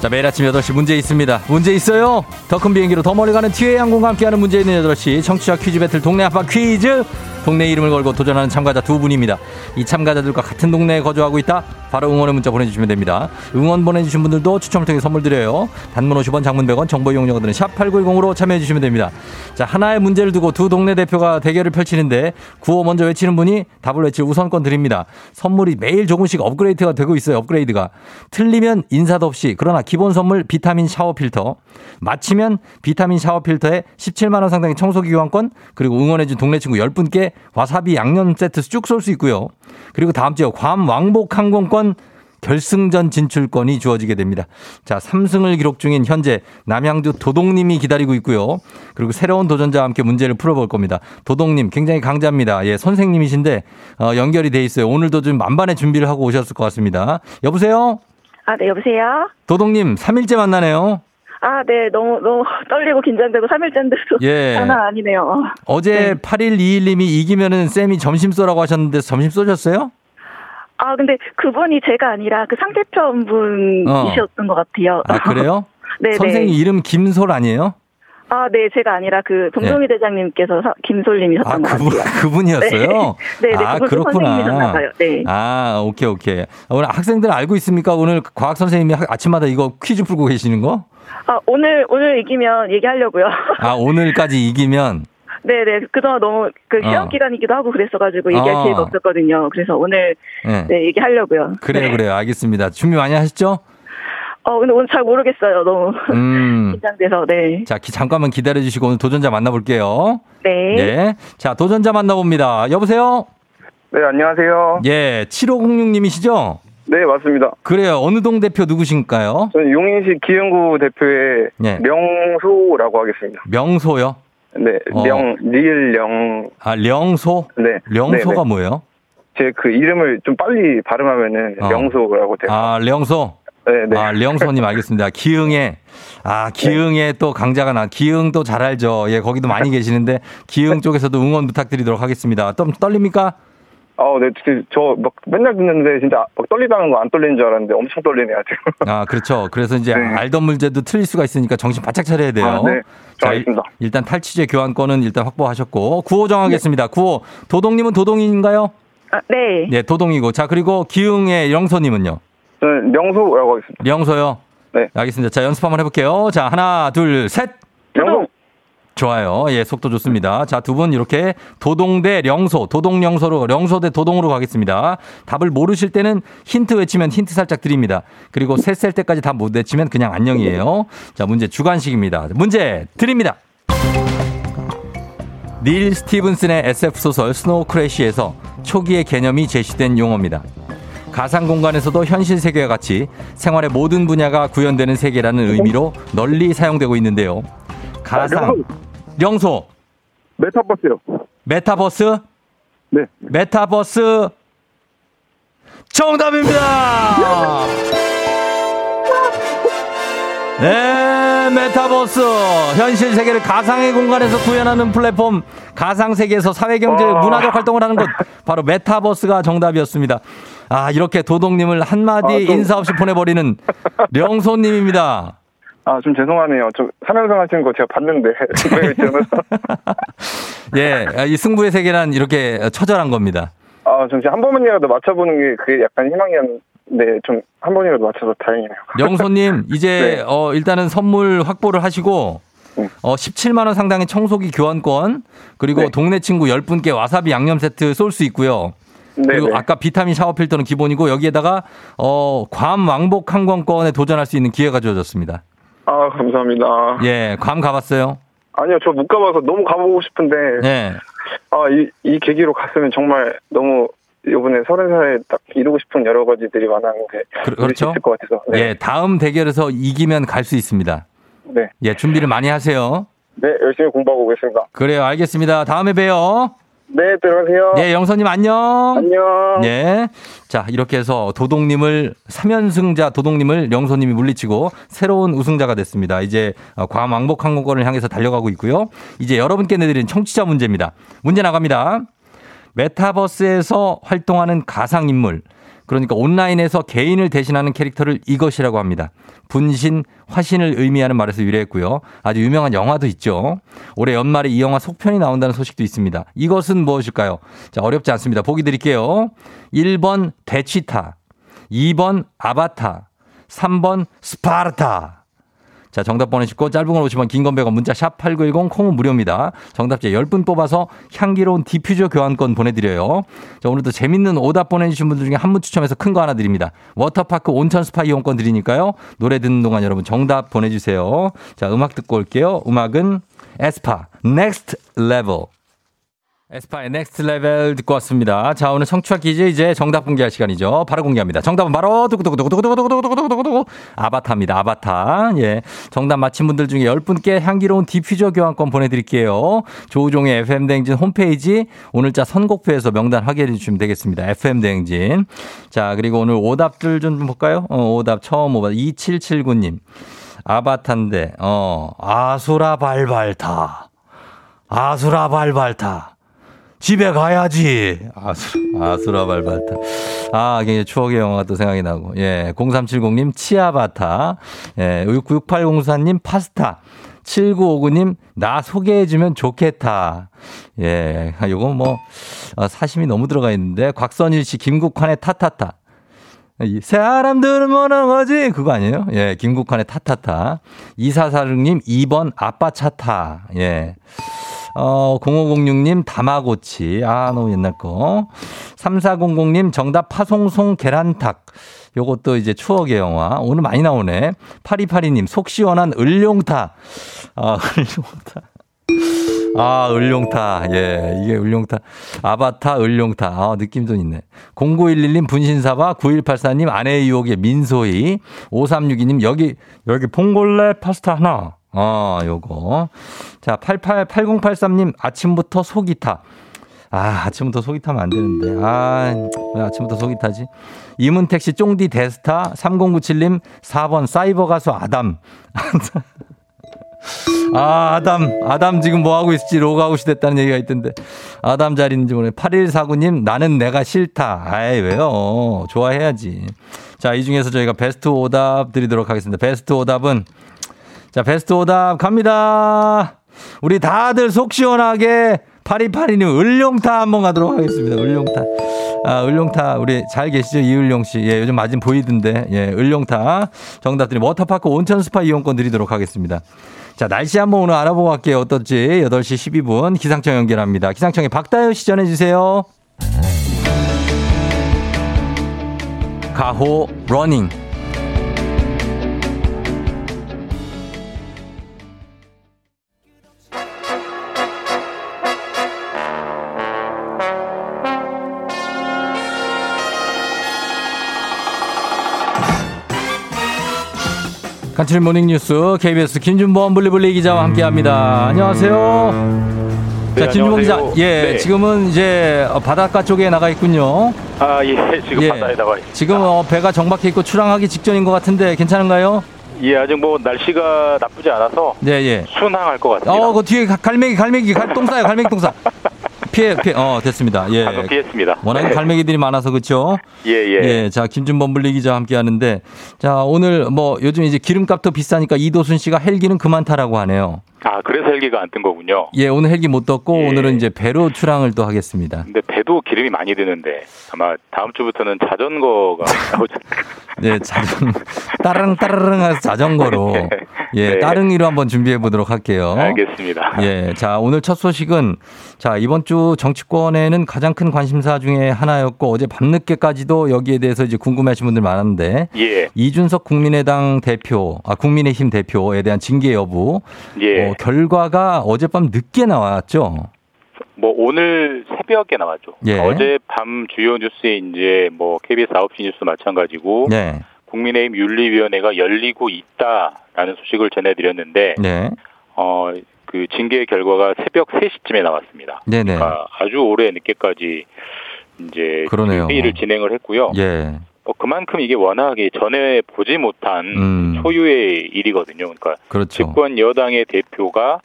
자, 매일 아침 8시 문제 있습니다. 문제 있어요? 더 큰 비행기로 더 멀리 가는 티웨이 항공과 함께하는 문제 있는 8시 청취자 퀴즈 배틀 동네 아빠 퀴즈 동네 이름을 걸고 도전하는 참가자 두 분입니다. 이 참가자들과 같은 동네에 거주하고 있다? 바로 응원의 문자 보내주시면 됩니다. 응원 보내주신 분들도 추첨을 통해 선물 드려요. 단문 50원, 장문 100원, 정보 이용료들은 샵 8910으로 참여해주시면 됩니다. 자, 하나의 문제를 두고 두 동네 대표가 대결을 펼치는데 구호 먼저 외치는 분이 답을 외칠 우선권 드립니다. 선물이 매일 조금씩 업그레이드가 되고 있어요. 업그레이드가. 틀리면 인사도 없이 그러나 기본 선물 비타민 샤워 필터. 마치면 비타민 샤워 필터에 17만원 상당의 청소기 교환권 그리고 응원해준 동네 친구 10분께 와사비 양념 세트 쭉 쏠 수 있고요. 그리고 다음 주에 괌 왕복 항공권 결승전 진출권이 주어지게 됩니다. 자, 3승을 기록 중인 현재 남양주 도동님이 기다리고 있고요. 그리고 새로운 도전자와 함께 문제를 풀어볼 겁니다. 도동님 굉장히 강자입니다. 예, 선생님이신데 어, 연결이 돼 있어요. 오늘도 좀 만반의 준비를 하고 오셨을 것 같습니다. 여보세요? 아, 네, 여보세요? 도동님 3일째 만나네요. 아, 네. 너무, 너무 떨리고 긴장되고 3일째인데도. 예. 장난 아니네요. 어제 네. 8121님이 이기면은 쌤이 점심 쏘라고 하셨는데 점심 쏘셨어요? 아, 근데 그분이 제가 아니라 그 상대편 분이셨던 어. 것 같아요. 아, 그래요? 네. 선생님 이름 김솔 아니에요? 아, 네, 제가 아니라 그 동동희 네. 대장님께서 김솔님이셨던 아, 것 그분, 같아요. 그분이었어요? 네, 네, 네 아, 그렇구나. 네. 아, 오케이, 오케이. 오늘 학생들 알고 있습니까? 오늘 과학 선생님이 아침마다 이거 퀴즈 풀고 계시는 거? 아, 오늘, 오늘 이기면 얘기하려고요. 아, 오늘까지 이기면? 네네. 그동안 너무 그 시험 어. 기간이기도 하고 그랬어가지고 얘기할 어. 기회가 없었거든요. 그래서 오늘 네, 네 얘기하려고요. 그래요, 네. 그래요. 알겠습니다. 준비 많이 하셨죠? 어, 근데 오늘 잘 모르겠어요. 너무 음. 긴장돼서. 네. 자, 기, 잠깐만 기다려 주시고 오늘 도전자 만나볼게요. 네. 네. 자, 도전자 만나봅니다. 여보세요? 네, 안녕하세요. 예, 7506님이시죠? 네, 맞습니다. 그래요. 어느 동 대표 누구신가요? 저는 용인시 기흥구 대표의 네. 명소라고 하겠습니다. 명소요? 네, 어. 령, 리을 령. 아, 령소? 네. 령소가 네, 네. 뭐예요? 제 그 이름을 좀 빨리 발음하면은 어. 명소라고 돼요. 아, 령소? 네, 네. 아, 령소님 알겠습니다. 기흥에, 아, 기흥에 네. 또 강자가 나, 기흥 또 잘 알죠. 예, 거기도 많이 계시는데, 기흥 쪽에서도 응원 부탁드리도록 하겠습니다. 좀 떨립니까? 어, 네, 저 막 맨날 듣는데 진짜 막 떨리다는 거 안 떨리는 줄 알았는데 엄청 떨리네요, 지금. 아, 그렇죠. 그래서 이제 네. 알던 문제도 틀릴 수가 있으니까 정신 바짝 차려야 돼요. 아, 네. 자, 알겠습니다. 일단 탈취제 교환권은 일단 확보하셨고 구호 정하겠습니다. 네. 구호 도동님은 도동인가요? 아, 네. 네, 도동이고. 자, 그리고 기흥의 영소님은요? 저는 명소라고 하겠습니다. 명소요? 네. 알겠습니다. 자, 연습 한번 해볼게요. 자, 하나, 둘, 셋. 명소. 좋아요. 예, 속도 좋습니다. 자, 두 분 이렇게 도동 대 령소, 도동 령소로, 령소 대 도동으로 가겠습니다. 답을 모르실 때는 힌트 외치면 힌트 살짝 드립니다. 그리고 셋 셀 때까지 다 못 외치면 그냥 안녕이에요. 자, 문제 주관식입니다. 문제 드립니다. 닐 스티븐슨의 SF 소설 Snow Crash에서 초기의 개념이 제시된 용어입니다. 가상 공간에서도 현실 세계와 같이 생활의 모든 분야가 구현되는 세계라는 의미로 널리 사용되고 있는데요. 가상 영소 메타버스요. 메타버스? 네. 메타버스 정답입니다. 네, 메타버스. 현실 세계를 가상의 공간에서 구현하는 플랫폼. 가상 세계에서 사회 경제 어. 문화적 활동을 하는 곳. 바로 메타버스가 정답이었습니다. 아, 이렇게 도동님을 한마디 아, 좀... 인사 없이 보내버리는 령소님입니다. 아, 좀 죄송하네요. 저 3연승 하시는 거 제가 봤는데. 예, 이 승부의 세계란 이렇게 처절한 겁니다. 아, 좀한 번만이라도 맞춰보는 게 그게 약간 희망이었는데. 네, 좀 한 번이라도 맞춰서 다행이네요. 영소님, 이제 네. 어, 일단은 선물 확보를 하시고 네. 어, 17만 원 상당의 청소기 교환권 그리고 네. 동네 친구 10분께 와사비 양념 세트 쏠 수 있고요. 네, 그리고 네. 아까 비타민 샤워 필터는 기본이고 여기에다가 어, 괌 왕복 항공권에 도전할 수 있는 기회가 주어졌습니다. 아, 감사합니다. 예, 괌 가봤어요? 아니요, 저 못 가봐서 너무 가보고 싶은데. 네. 아, 이, 이 계기로 갔으면 정말 너무 이번에 서른 살에 딱 이루고 싶은 여러 가지들이 많았는데 그, 그렇죠. 있을 것 같아서. 네. 예, 다음 대결에서 이기면 갈 수 있습니다. 네. 예, 준비를 많이 하세요. 네, 열심히 공부하고 오겠습니다. 그래요, 알겠습니다. 다음에 봬요. 네, 들어가세요. 네, 영선님 안녕. 안녕. 네. 자, 이렇게 해서 도동님을, 3연승자 도동님을 영선님이 물리치고 새로운 우승자가 됐습니다. 이제 괌 왕복 항공권을 향해서 달려가고 있고요. 이제 여러분께 내드린 청취자 문제입니다. 문제 나갑니다. 메타버스에서 활동하는 가상인물. 그러니까 온라인에서 개인을 대신하는 캐릭터를 이것이라고 합니다. 분신, 화신을 의미하는 말에서 유래했고요. 아주 유명한 영화도 있죠. 올해 연말에 이 영화 속편이 나온다는 소식도 있습니다. 이것은 무엇일까요? 자, 어렵지 않습니다. 보기 드릴게요. 1번 대치타, 2번 아바타, 3번 스파르타. 자, 정답 보내시고 짧은 걸 오시면 긴건 100원 문자 샵 8910 콩은 무료입니다. 정답자 10분 뽑아서 향기로운 디퓨저 교환권 보내드려요. 자, 오늘도 재밌는 오답 보내주신 분들 중에 한 분 추첨해서 큰 거 하나 드립니다. 워터파크 온천 스파 이용권 드리니까요. 노래 듣는 동안 여러분 정답 보내주세요. 자, 음악 듣고 올게요. 음악은 에스파 Next Level 에스파의 Next Level 듣고 왔습니다. 자, 오늘 청취자 퀴즈 이제 정답 공개할 시간이죠. 바로 공개합니다. 정답은 바로 두구두구두구두구두구두구두구두구 아바타입니다. 아바타. 예. 정답 맞힌 분들 중에 10분께 향기로운 디퓨저 교환권 보내드릴게요. 조우종의 FM대행진 홈페이지 오늘자 선곡표에서 명단 확인해 주시면 되겠습니다. FM대행진. 자, 그리고 오늘 오답들 좀 볼까요? 어, 오답 처음 오답 2779님. 아바타인데, 어, 아수라 발발타. 아수라 발발타. 집에 가야지. 아수, 아수라 발바타. 아, 굉장히 추억의 영화가 또 생각이 나고. 예. 0370님, 치아바타. 예. 6804님, 파스타. 7959님, 나 소개해주면 좋겠다. 예. 요거 뭐, 아, 사심이 너무 들어가 있는데. 곽선일 씨, 김국환의 타타타. 사람들은 뭐는 거지? 그거 아니에요? 예, 김국환의 타타타. 2446님, 2번 아빠 차타. 예. 어, 0506님 다마고치. 아, 너무 옛날 거. 3400님 정답 파송송 계란탁. 요것도 이제 추억의 영화. 오늘 많이 나오네. 8282님 속 시원한 을룡타. 아, 을룡타. 아, 을룡타. 예, 이게 을룡타. 아바타, 을룡타. 아, 느낌 좀 있네. 0911님 분신사바, 9184님 아내의 유혹의 민소희, 5362님 여기, 여기 봉골레 파스타 하나. 어, 요거. 자, 88, 8083님, 아침부터 속이 타. 아, 아침부터 속이 타면 안 되는데. 아, 왜 아침부터 속이 타지? 이문택 씨, 쫑디 대스타. 3097님, 4번 사이버 가수 아담. 아, 아담. 아담 지금 뭐 하고 있을지 로그아웃이 됐다는 얘기가 있던데. 아담 자리인지 모르네. 8149님, 나는 내가 싫다. 아이, 왜요? 좋아해야지. 자, 이 중에서 저희가 베스트 오답 드리도록 하겠습니다. 베스트 오답은 자, 베스트 오답 갑니다. 우리 다들 속 시원하게 파리파리님 을룡타 한번 가도록 하겠습니다. 을룡타. 아, 을룡타. 우리 잘 계시죠? 이을룡 씨. 예, 요즘 많이 보이던데. 예, 을룡타. 정답 드리면 워터파크 온천 스파 이용권 드리도록 하겠습니다. 자, 날씨 한번 오늘 알아보고 갈게요. 어떨지. 8시 12분 기상청 연결합니다. 기상청에 박다현 씨 전해주세요. 가호 Running. 간추린 모닝뉴스 KBS 김준범 블리블리 기자와 함께합니다. 안녕하세요. 네, 자, 김준범 기자. 예, 네. 지금은 이제 바닷가 쪽에 나가 있군요. 아, 예, 지금 예. 바다에 나가 있습니다. 지금 어, 배가 정박해 있고 출항하기 직전인 것 같은데 괜찮은가요? 예, 아직 뭐 날씨가 나쁘지 않아서 네, 예. 순항할 것 같습니다. 어, 그 뒤에 갈매기, 갈매기, 갈, 똥 싸요, 갈매기 똥 싸. 피해, 피해, 어, 됐습니다. 예. 방금 피했습니다. 워낙에 네. 갈매기들이 많아서 그렇죠. 예, 예. 예, 자 김준범 분리 기자 함께 하는데, 자 오늘 뭐 요즘 이제 기름값도 비싸니까 이도순 씨가 헬기는 그만 타라고 하네요. 아, 그래서 헬기가 안 뜬 거군요. 예, 오늘 헬기 못 떴고 예. 오늘은 이제 배로 출항을 또 하겠습니다. 근데 배도 기름이 많이 드는데 아마 다음 주부터는 자전거가 나오지 네, 자전 따릉 따르릉 해서 자전거로 네. 예, 네. 따릉이로 한번 준비해 보도록 할게요. 알겠습니다. 예, 자 오늘 첫 소식은 자 이번 주 정치권에는 가장 큰 관심사 중에 하나였고 어제 밤늦게까지도 여기에 대해서 이제 궁금해하신 분들 많았는데 예. 이준석 국민의당 대표, 아 국민의힘 대표에 대한 징계 여부 예. 어, 결과가 어젯밤 늦게 나왔죠. 뭐 오늘 새벽에 나왔죠. 예. 어젯밤 주요 뉴스에 이제 뭐 KBS 9시 뉴스 마찬가지고 네. 국민의힘 윤리위원회가 열리고 있다라는 소식을 전해드렸는데 네. 어그 징계 결과가 새벽 3시쯤에 나왔습니다. 네네. 그러니까 아주 오래 늦게까지 이제 그러네요. 회의를 진행을 했고요. 예. 어, 그만큼 이게 워낙에 전에 보지 못한 음. 초유의 일이거든요. 그러니까 그렇죠. 집권 여당의 대표가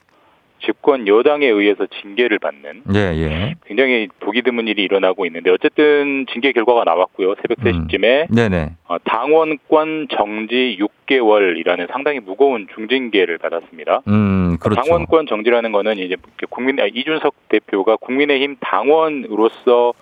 집권 여당에 의해서 징계를 받는 예, 예. 굉장히 보기 드문 일이 일어나고 있는데 어쨌든 징계 결과가 나왔고요. 새벽 3시쯤에 음. 어, 당원권 정지 6개월이라는 상당히 무거운 중징계를 받았습니다. 음, 그렇죠. 당원권 정지라는 거는 이제 국민 아, 이준석 대표가 국민의힘 당원으로서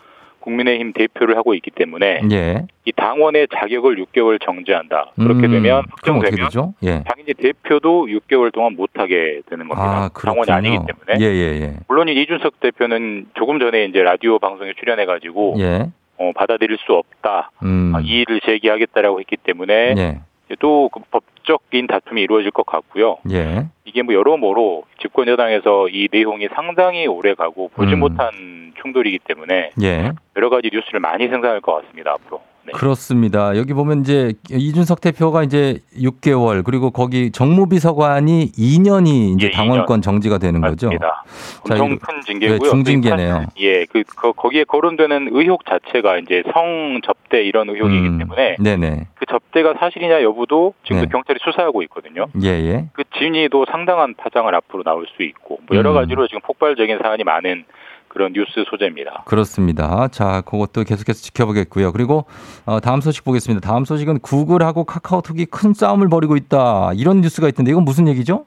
국민의힘 대표를 하고 있기 때문에 예. 이 당원의 자격을 6개월 정지한다. 그렇게 음, 되면 확정되면 예. 당연히 대표도 6개월 동안 못하게 되는 겁니다. 아, 당원이 아니기 때문에. 예, 예, 예. 물론 이준석 대표는 조금 전에 이제 라디오 방송에 출연해가지고 예. 어, 받아들일 수 없다. 음. 아, 이의를 제기하겠다라고 했기 때문에 예. 또그 법 적인 다툼이 이루어질 것 같고요. 예. 이게 뭐 여러모로 집권 여당에서 이 내용이 상당히 오래 가고 보지 음. 못한 충돌이기 때문에 예. 여러 가지 뉴스를 많이 생산할 것 같습니다 앞으로. 네. 그렇습니다. 여기 보면 이제 이준석 대표가 이제 6개월 그리고 거기 정무비서관이 2년이 이제 예, 당원권 2년. 정지가 되는 맞습니다. 거죠. 엄청 큰 징계고요. 네, 중징계네요. 예, 그, 그 거기에 거론되는 의혹 자체가 이제 성 접대 이런 의혹이기 음, 때문에 네네. 그 접대가 사실이냐 여부도 지금 네. 경찰이 수사하고 있거든요. 예, 예. 그 진위도 상당한 파장을 앞으로 나올 수 있고 뭐 여러 음. 가지로 지금 폭발적인 사안이 많은 그런 뉴스 소재입니다. 그렇습니다. 자, 그것도 계속해서 지켜보겠고요. 그리고 어, 다음 소식 보겠습니다. 다음 소식은 구글하고 카카오톡이 큰 싸움을 벌이고 있다. 이런 뉴스가 있던데 이건 무슨 얘기죠?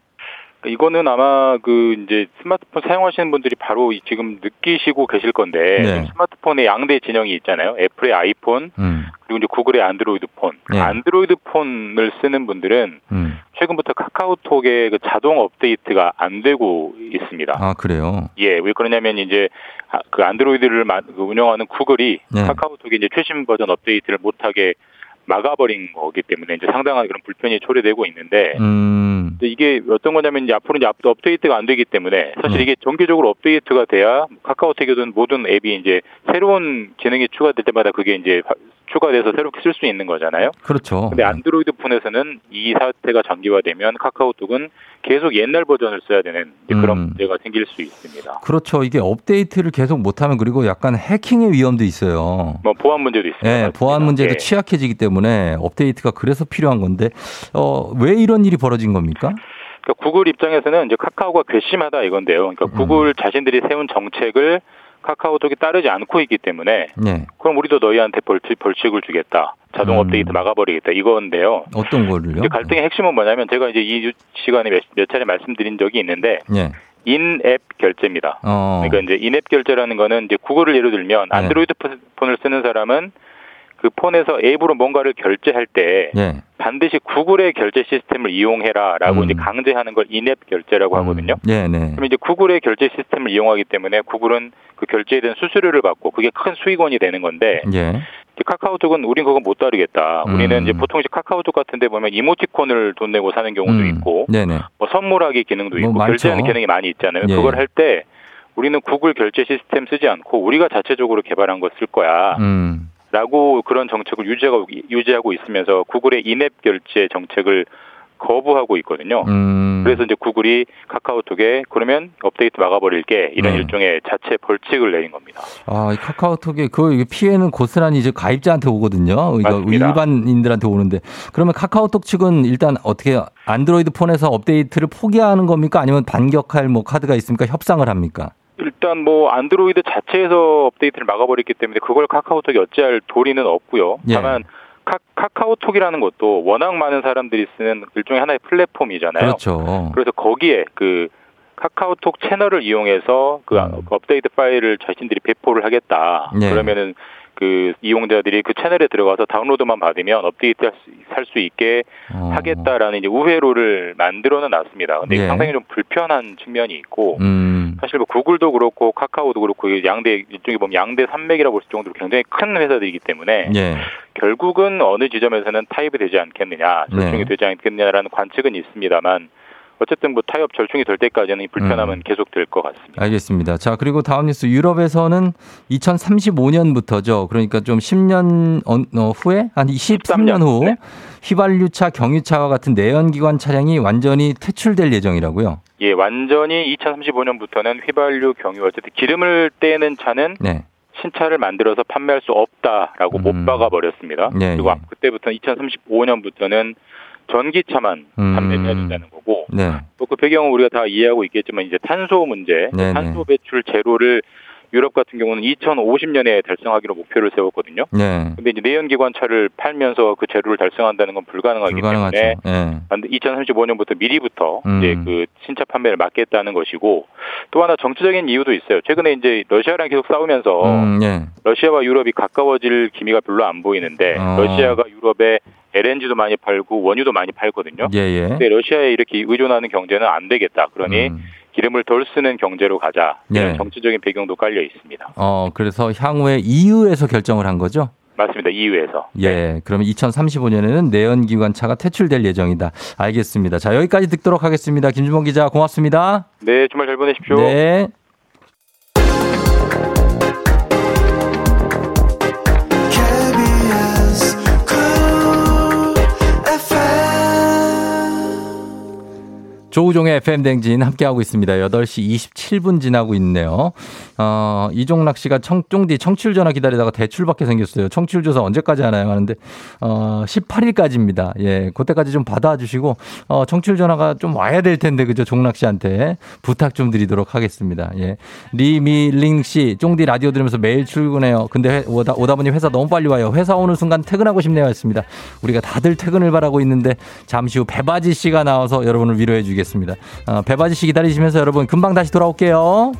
이거는 아마 그 이제 스마트폰 사용하시는 분들이 바로 지금 느끼시고 계실 건데 네. 스마트폰에 양대 진영이 있잖아요. 애플의 아이폰 음. 그리고 이제 구글의 안드로이드 폰. 네. 안드로이드 폰을 쓰는 분들은 음. 최근부터 카카오톡의 그 자동 업데이트가 안 되고 있습니다. 아 그래요? 예, 왜 그러냐면 이제 아, 그 안드로이드를 그 운영하는 구글이 네. 카카오톡의 이제 최신 버전 업데이트를 못하게 막아버린 거기 때문에 이제 상당한 그런 불편이 초래되고 있는데 음. 이게 어떤 거냐면 이제 앞으로 이제 업데이트가 안 되기 때문에 사실 네. 이게 정기적으로 업데이트가 돼야 카카오톡이든 모든 앱이 이제 새로운 기능이 추가될 때마다 그게 이제 추가돼서 새롭게 쓸 수 있는 거잖아요. 그렇죠. 근데 안드로이드 폰에서는 이 사태가 장기화되면 카카오톡은 계속 옛날 버전을 써야 되는 그런 음. 문제가 생길 수 있습니다. 그렇죠. 이게 업데이트를 계속 못하면 그리고 약간 해킹의 위험도 있어요. 뭐 보안 문제도 있습니다. 네, 보안 문제도 네. 취약해지기 때문에 업데이트가 그래서 필요한 건데 어, 왜 이런 일이 벌어진 겁니까? 그러니까 구글 입장에서는 이제 카카오가 괘씸하다 이건데요. 그러니까 음. 구글 자신들이 세운 정책을 카카오톡이 따르지 않고 있기 때문에 네. 그럼 우리도 너희한테 벌칙, 벌칙을 주겠다. 자동 음. 업데이트 막아버리겠다 이건데요. 어떤 거를요? 갈등의 핵심은 뭐냐면 제가 이제 이 시간에 몇, 몇 차례 말씀드린 적이 있는데 네. 인앱 결제입니다. 어. 그러니까 이제 인앱 결제라는 거는 이제 구글을 예로 들면 네. 안드로이드 폰을 쓰는 사람은 그 폰에서 앱으로 뭔가를 결제할 때 네. 반드시 구글의 결제 시스템을 이용해라라고 음. 이제 강제하는 걸 인앱 결제라고 음. 하거든요. 네, 네. 그럼 이제 구글의 결제 시스템을 이용하기 때문에 구글은 그 결제에 대한 수수료를 받고 그게 큰 수익원이 되는 건데 예. 카카오톡은 우린 그거 못 다루겠다. 음. 우리는 이제 보통 이제 카카오톡 같은 데 보면 이모티콘을 돈 내고 사는 경우도 음. 있고, 네네. 뭐 선물하기 기능도 뭐 있고 뭐 결제하는 기능이 많이 있잖아요. 예. 그걸 할때 우리는 구글 결제 시스템 쓰지 않고 우리가 자체적으로 개발한 거 쓸 거야. 음. 라고 그런 정책을 유지하고, 유지하고 있으면서 구글의 인앱 결제 정책을 거부하고 있거든요. 음. 그래서 이제 구글이 카카오톡에 그러면 업데이트 막아버릴게 이런 네. 일종의 자체 벌칙을 내린 겁니다. 아, 카카오톡에 그 피해는 고스란히 이제 가입자한테 오거든요. 맞습니다. 일반인들한테 오는데 그러면 카카오톡 측은 일단 어떻게 안드로이드 폰에서 업데이트를 포기하는 겁니까? 아니면 반격할 뭐 카드가 있습니까? 협상을 합니까? 일단 뭐 안드로이드 자체에서 업데이트를 막아버렸기 때문에 그걸 카카오톡이 어찌할 도리는 없고요. 예. 다만 카, 카오톡이라는 것도 워낙 많은 사람들이 쓰는 일종의 하나의 플랫폼이잖아요. 그렇죠. 그래서 거기에 그 카카오톡 채널을 이용해서 그 음. 업데이트 파일을 자신들이 배포를 하겠다. 네. 그러면은 그 이용자들이 그 채널에 들어가서 다운로드만 받으면 업데이트 할수 있게 어. 하겠다라는 이제 우회로를 만들어는 놨습니다. 근데 예. 상당히 좀 불편한 측면이 있고 음. 사실 뭐 구글도 그렇고 카카오도 그렇고 양대 일종의 보면 양대 산맥이라고 볼수 정도로 굉장히 큰 회사들이기 때문에 예. 결국은 어느 지점에서는 타입이 되지 않겠느냐, 절충이 네. 되지 않겠느냐라는 관측은 있습니다만 어쨌든 뭐 타협 절충이 될 때까지는 이 불편함은 음. 계속 될 것 같습니다. 알겠습니다. 자 그리고 다음 뉴스 유럽에서는 2035년부터죠. 그러니까 좀 10년 어, 후에 한 23년 후 네. 휘발유차, 경유차와 같은 내연기관 차량이 완전히 퇴출될 예정이라고요. 예, 완전히 2035년부터는 휘발유, 경유 어쨌든 기름을 떼는 차는 네. 신차를 만들어서 판매할 수 없다라고 음. 못 박아 버렸습니다. 네, 그리고 예. 그때부터 2035년부터는 전기차만 음. 판매해야 된다는 거고 네. 또그 배경은 우리가 다 이해하고 있겠지만 이제 탄소 문제, 네네. 탄소 배출 제로를 유럽 같은 경우는 2050년에 달성하기로 목표를 세웠거든요. 네. 근데 이제 내연기관차를 팔면서 그 제로를 달성한다는 건 불가능하기 불가능하죠. 때문에 네. 2035년부터 미리부터 음. 이제 그 신차 판매를 막겠다는 것이고 또 하나 정치적인 이유도 있어요. 최근에 이제 러시아랑 계속 싸우면서 음, 네. 러시아와 유럽이 가까워질 기미가 별로 안 보이는데 어. 러시아가 유럽에 LNG도 많이 팔고 원유도 많이 팔거든요. 예, 예. 근데 러시아에 이렇게 의존하는 경제는 안 되겠다. 그러니 음. 기름을 덜 쓰는 경제로 가자. 이런 네. 정치적인 배경도 깔려 있습니다. 어, 그래서 향후에 EU에서 결정을 한 거죠? 맞습니다. EU에서. 예. 네. 그러면 2035년에는 내연기관 차가 퇴출될 예정이다. 알겠습니다. 자, 여기까지 듣도록 하겠습니다. 김주봉 기자 고맙습니다. 네, 주말 잘 보내십시오. 네. 조우종의 FM댕진 함께하고 있습니다. 8시 27분 지나고 있네요. 어, 이종락 씨가 청, 쫑디 청취율 전화 기다리다가 대출받게 생겼어요. 청취율 조사 언제까지 하나요? 하는데, 어, 18일까지입니다. 예, 그때까지 좀 받아주시고, 어, 청취율 전화가 좀 와야 될 텐데, 그죠? 종락 씨한테 부탁 좀 드리도록 하겠습니다. 예. 리미링 씨, 쫑디 라디오 들으면서 매일 출근해요. 근데 오다, 오다 보니 회사 너무 빨리 와요. 회사 오는 순간 퇴근하고 싶네요. 했습니다. 우리가 다들 퇴근을 바라고 있는데, 잠시 후 배바지 씨가 나와서 여러분을 위로해 주겠습니다. 드리겠습니다. 어, 배바지 씨 기다리시면서 여러분 금방 다시 돌아올게요.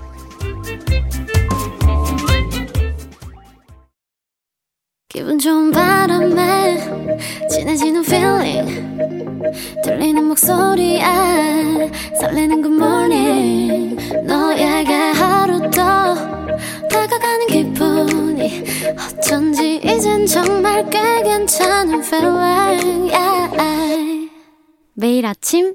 기분 좋은 바람에 진해지는 feeling 들리는 목소리에 설레는 good morning 너에게 하루 더 다가가는 기분이 어쩐지 이젠 정말 꽤 괜찮은 feeling yeah. 매일 아침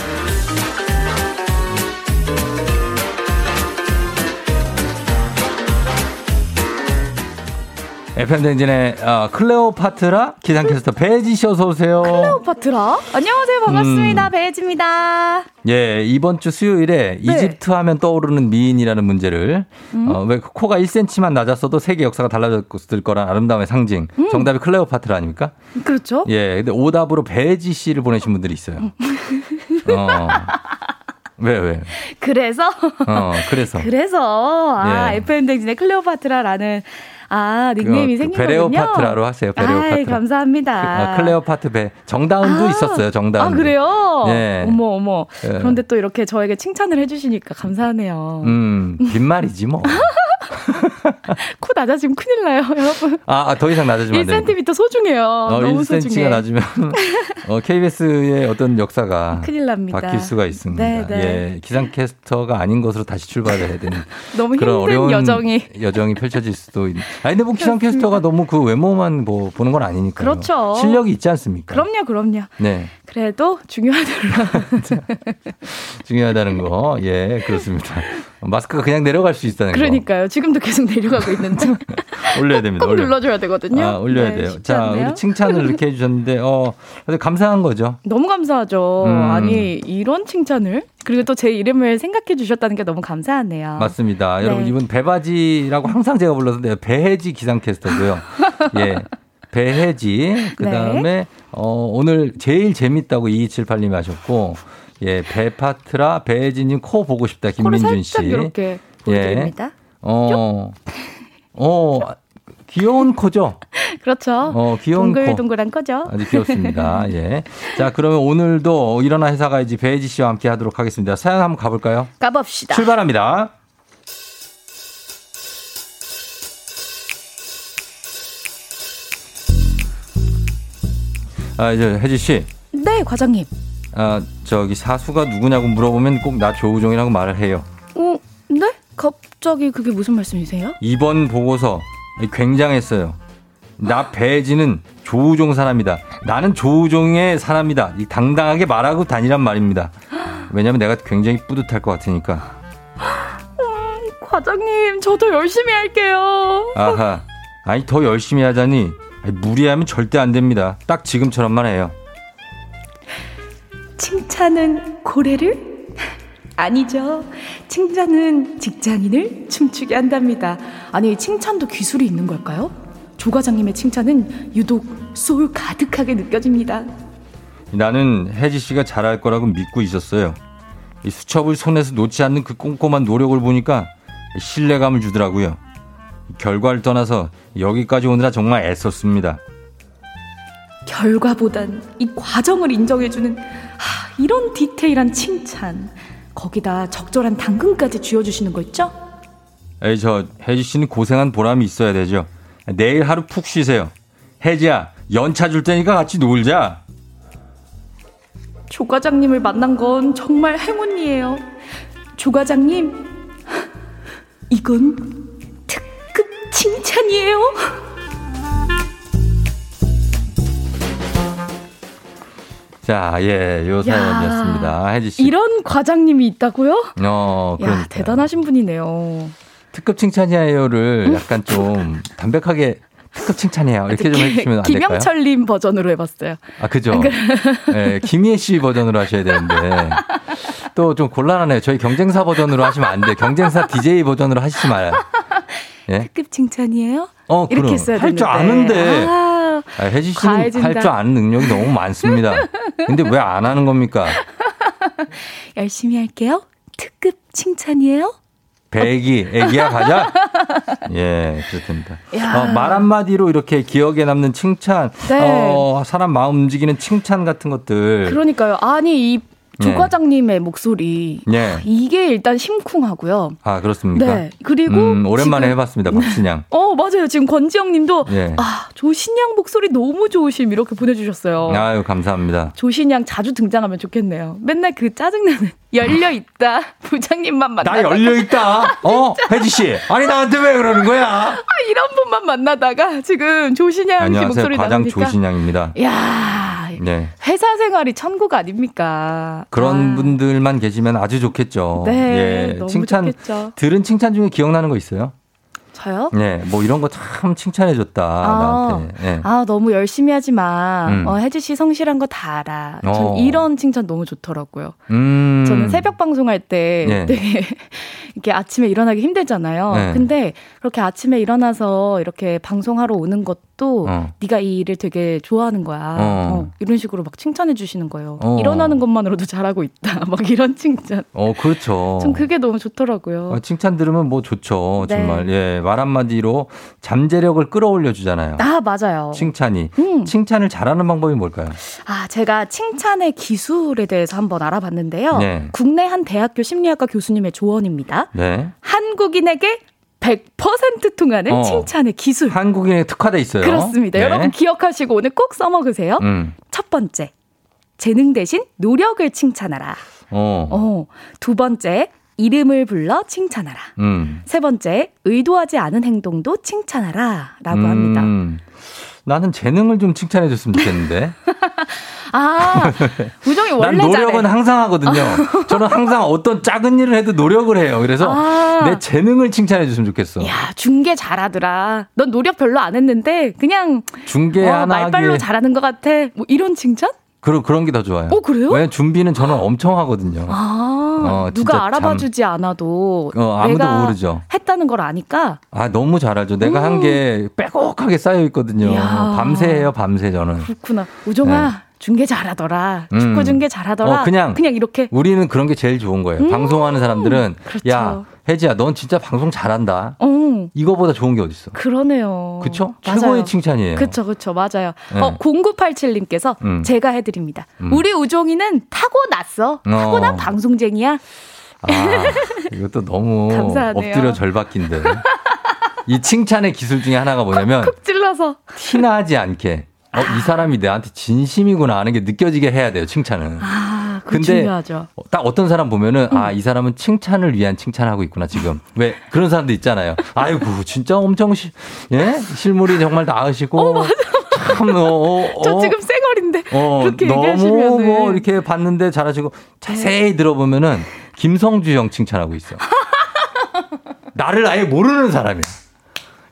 FM댕진의 어, 클레오파트라 기상캐스터 배지 씨 어서 오세요. 클레오파트라? 안녕하세요. 반갑습니다. 음. 배지입니다. 예, 이번 주 수요일에 네. 이집트 하면 떠오르는 미인이라는 문제를 음. 어, 왜 코가 1cm만 낮았어도 세계 역사가 달라졌을 거란 아름다움의 상징. 음. 정답이 클레오파트라 아닙니까? 그렇죠. 예, 근데 오답으로 배지 씨를 보내신 분들이 있어요. 어. 왜, 왜? 그래서? 어, 그래서. 그래서, 아, 예. FM댕진의 클레오파트라라는 아, 닉네임이 그, 생긴 베레오파트라로 하세요. 베레오파트라. 아 감사합니다. 그, 어, 클레오파트 베. 정다운도 아, 있었어요. 정다운. 아, 그래요? 네. 어머, 어머. 네. 그런데 또 이렇게 저에게 칭찬을 해 주시니까 감사하네요. 음, 빈말이지 뭐. 코 낮아지면 큰일 나요, 여러분. 아, 아더 이상 낮아지면 안 돼요. 1cm 소중해요. 어, 너무 1cm가 소중해. 낮으면 어, KBS의 어떤 역사가 큰일 납니다. 바뀔 수가 있습니다. 네, 네. 예, 기상캐스터가 아닌 것으로 다시 출발해야 되는 너무 그런 어려운 여정이 여정이 펼쳐질 수도 있는. 아니 근데 뭐 기상캐스터가 너무 그 외모만 뭐 보는 건 아니니까. 그렇죠. 실력이 있지 않습니까? 그럼요, 그럼요. 네. 그래도 중요하더라. 중요하다는 거. 예, 그렇습니다. 마스크가 그냥 내려갈 수 있다는 그러니까요. 거. 지금도 계속 내려가고 있는데. 올려야 됩니다. 꼭 눌러줘야 되거든요. 아, 올려야 네, 돼요. 자, 않네요. 우리 칭찬을 이렇게 해주셨는데, 어, 감사한 거죠. 너무 감사하죠. 음. 아니, 이런 칭찬을? 그리고 또 제 이름을 생각해 주셨다는 게 너무 감사하네요. 맞습니다. 네. 여러분, 이분 배바지라고 항상 제가 불렀는데, 배혜지 기상캐스터고요. 예. 배혜지. 그 다음에, 네. 어, 오늘 제일 재밌다고 2278님이 하셨고, 예, 배파트라 배혜진님 코 보고 싶다 김민준 씨. 이렇게 보여드립니다. 예. 어, 어, 귀여운 코죠? 그렇죠. 어, 귀여운 동글동글한 코. 죠 아주 귀엽습니다. 예. 자, 그러면 오늘도 일어나 회사 가야지 배혜지 씨와 함께 하도록 하겠습니다. 사연 한번 가볼까요? 가봅시다. 출발합니다. 아, 이제 혜지 씨. 네, 과장님. 아, 저기 사수가 누구냐고 물어보면 꼭 나 조우종이라고 말을 해요. 어, 네? 갑자기 그게 무슨 말씀이세요? 이번 보고서 굉장했어요. 나 배지는 조우종 사람이다. 나는 조우종의 사람이다. 당당하게 말하고 다니란 말입니다. 왜냐면 내가 굉장히 뿌듯할 것 같으니까. 음, 과장님, 저도 열심히 할게요. 아하. 아니, 더 열심히 하자니. 무리하면 절대 안 됩니다. 딱 지금처럼만 해요. 칭찬은 고래를? 아니죠. 칭찬은 직장인을 춤추게 한답니다. 아니, 칭찬도 기술이 있는 걸까요? 조 과장님의 칭찬은 유독 소울 가득하게 느껴집니다. 나는 혜지 씨가 잘할 거라고 믿고 있었어요. 이 수첩을 손에서 놓지 않는 그 꼼꼼한 노력을 보니까 신뢰감을 주더라고요. 결과를 떠나서 여기까지 오느라 정말 애썼습니다. 결과보단 이 과정을 인정해주는 하, 이런 디테일한 칭찬. 거기다 적절한 당근까지 쥐어주시는 거 있죠? 에이, 저, 혜지 씨는 고생한 보람이 있어야 되죠. 내일 하루 푹 쉬세요. 혜지야, 연차 줄 테니까 같이 놀자. 조 과장님을 만난 건 정말 행운이에요. 조 과장님, 이건 칭찬이에요. 자, 예, 요 사연이었습니다. 혜지 씨. 이런 과장님이 있다고요? 어, 야, 대단하신 분이네요. 특급 칭찬이에요를 약간 좀 담백하게 특급 칭찬이에요. 이렇게 좀 해주시면 안 될까요? 김영철님 버전으로 해봤어요. 아, 그죠? 네, 김희애 씨 버전으로 하셔야 되는데. 또 좀 곤란하네요. 저희 경쟁사 버전으로 하시면 안 돼요. 경쟁사 DJ 버전으로 하시지 마요. 예? 특급 칭찬이에요? 어, 이렇게 그럼. 했어야 할줄 아는데. 아, 아, 혜지 씨는 할 줄 아는 능력이 너무 많습니다. 근데 왜 안 하는 겁니까? 열심히 할게요. 특급 칭찬이에요? 배기, 애기야, 가자? 예, 그렇습니다. 어, 말 한마디로 이렇게 기억에 남는 칭찬, 네. 어, 사람 마음 움직이는 칭찬 같은 것들. 그러니까요. 아니, 이 조 네. 과장님의 목소리 네. 이게 일단 심쿵하고요. 아 그렇습니까? 네. 그리고 음, 오랜만에 지금, 해봤습니다, 박신양. 어 맞아요. 지금 권지영님도 네. 아 조신양 목소리 너무 좋으심 이렇게 보내주셨어요. 아유 감사합니다. 조신양 자주 등장하면 좋겠네요. 맨날 그 짜증나는 열려 있다 부장님만 만나. 나 열려 있다. 어 혜지 씨. 아니 나한테 왜 그러는 거야? 아 이런 분만 만나다가 지금 조신양 씨 목소리 과장 나오니까. 조신양입니다. 야 네. 회사 생활이 천국 아닙니까? 그런 아. 분들만 계시면 아주 좋겠죠. 네. 예. 칭찬 좋겠죠. 들은 칭찬 중에 기억나는 거 있어요? 저요? 네, 뭐 이런 거 참 칭찬해줬다 아, 나한테. 네. 아 너무 열심히 하지 마. 음. 어, 혜지 씨 성실한 거 다 알아. 전 어. 이런 칭찬 너무 좋더라고요. 음. 저는 새벽 방송할 때 네. 되게 이렇게 아침에 일어나기 힘들잖아요. 네. 근데 그렇게 아침에 일어나서 이렇게 방송하러 오는 것도 어. 네가 이 일을 되게 좋아하는 거야. 어. 어, 이런 식으로 막 칭찬해 주시는 거예요. 어. 일어나는 것만으로도 잘하고 있다. 막 이런 칭찬. 어, 그렇죠. 전 그게 너무 좋더라고요. 어, 칭찬 들으면 뭐 좋죠. 네. 정말. 예. 말 한마디로 잠재력을 끌어올려 주잖아요. 아, 맞아요. 칭찬이. 음. 칭찬을 잘하는 방법이 뭘까요? 아, 제가 칭찬의 기술에 대해서 한번 알아봤는데요. 네. 국내 한 대학교 심리학과 교수님의 조언입니다. 네. 한국인에게 100% 통하는 어. 칭찬의 기술. 한국인에 특화돼 있어요. 그렇습니다. 네. 여러분 기억하시고 오늘 꼭 써먹으세요. 음. 첫 번째, 재능 대신 노력을 칭찬하라. 어. 어. 두 번째, 이름을 불러 칭찬하라. 음. 세 번째, 의도하지 않은 행동도 칭찬하라. 라고 음. 합니다. 나는 재능을 좀 칭찬해 줬으면 좋겠는데. 아, 우정이 원래 난 노력은 잘해. 항상 하거든요. 저는 항상 어떤 작은 일을 해도 노력을 해요. 그래서 아. 내 재능을 칭찬해 줬으면 좋겠어. 야, 중계 잘하더라. 넌 노력 별로 안 했는데 그냥 중계 어, 하나 말빨로 잘하는 것 같아. 뭐 이런 칭찬? 그런 그런 게 더 좋아요. 어 그래요? 왜 준비는 저는 엄청 하거든요. 아 어, 누가 알아봐주지 않아도 어, 아무도 모르죠. 했다는 걸 아니까. 아 너무 잘하죠. 내가 한게 빼곡하게 쌓여 있거든요. 이야. 밤새 해요, 밤새 저는. 그렇구나. 우정아. 네. 중계 잘하더라. 음. 축구 중계 잘하더라. 어, 그냥 그냥 이렇게. 우리는 그런 게 제일 좋은 거예요. 음. 방송하는 사람들은 그렇죠. 야 혜지야, 넌 진짜 방송 잘한다. 어. 이거보다 좋은 게 어딨어? 그러네요. 그쵸? 최고의 칭찬이에요. 그쵸, 그쵸. 맞아요. 네. 어, 0987님께서 음. 제가 해드립니다. 음. 우리 우종이는 타고났어. 타고난 어. 방송쟁이야. 아, 이것도 너무 감사하네요. 엎드려 절박인데. 이 칭찬의 기술 중에 하나가 뭐냐면 콕 찔러서 티나지 않게 어, 이 사람이 내한테 진심이구나 하는 게 느껴지게 해야 돼요, 칭찬은. 아, 근데 중요하죠. 딱 어떤 사람 보면은 음. 아, 이 사람은 칭찬을 위한 칭찬하고 있구나, 지금. 왜 그런 사람도 있잖아요. 아이고, 진짜 엄청 시, 예? 실물이 정말 나으시고 어, 맞아. 참, 어, 어, 저 지금 쌩얼인데. 어, 그렇게 너무. 뭐 이렇게 봤는데 잘하시고 자세히 들어보면은 김성주 형 칭찬하고 있어. 나를 아예 모르는 사람이야.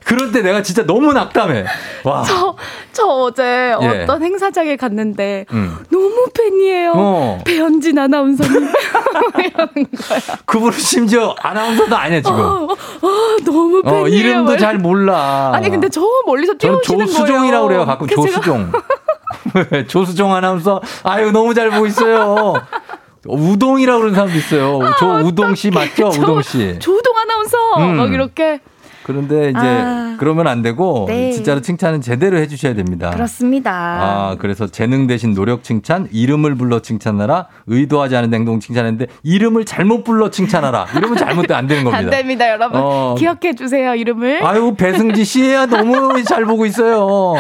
그럴 때 내가 진짜 너무 낙담해. 와. 저, 저 어제 예. 어떤 행사장에 갔는데 음. 너무 팬이에요. 어. 배현진 아나운서님. 이러는 거야. 그분은 심지어 아나운서도 아니야, 지금. 어, 어, 너무 어, 팬이에요. 이름도 잘 몰라. 아니, 근데 저 멀리서 뛰어오시는 거예요. 조수종이라고 그래요, 가끔. 조수종. 조수종 아나운서. 아유, 너무 잘 보고 있어요. 우동이라고 그러는 사람도 있어요. 아, 조 우동 씨 맞죠? 우동 씨. 조우동 아나운서. 음. 막 이렇게. 그런데 이제 아, 그러면 안 되고 네. 진짜로 칭찬은 제대로 해주셔야 됩니다. 그렇습니다. 아 그래서 재능 대신 노력 칭찬, 이름을 불러 칭찬하라, 의도하지 않은 행동 칭찬했는데 이름을 잘못 불러 칭찬하라. 이러면 잘못돼 안 되는 겁니다. 안 됩니다, 여러분. 어, 기억해 주세요 이름을. 아유 배승지 씨야 너무 잘 보고 있어요.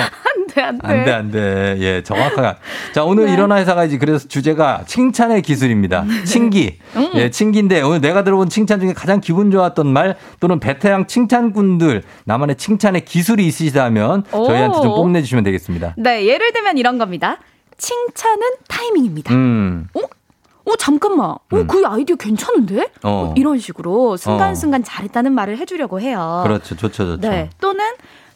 안돼 안 돼 안 돼 안 돼. 예 정확하게. 자 오늘 네. 일어나 회사 가야지. 그래서 주제가 칭찬의 기술입니다. 칭기. 음. 예 칭기인데 오늘 내가 들어본 칭찬 중에 가장 기분 좋았던 말 또는 베테랑 칭찬 분들 나만의 칭찬의 기술이 있으시다면 저희한테 좀 뽐내주시면 되겠습니다. 네, 예를 들면 이런 겁니다. 칭찬은 타이밍입니다. 음. 어? 어, 잠깐만. 어, 음. 그 아이디어 괜찮은데? 어. 이런 식으로 순간순간 어. 잘했다는 말을 해주려고 해요. 그렇죠. 좋죠, 좋죠. 네. 또는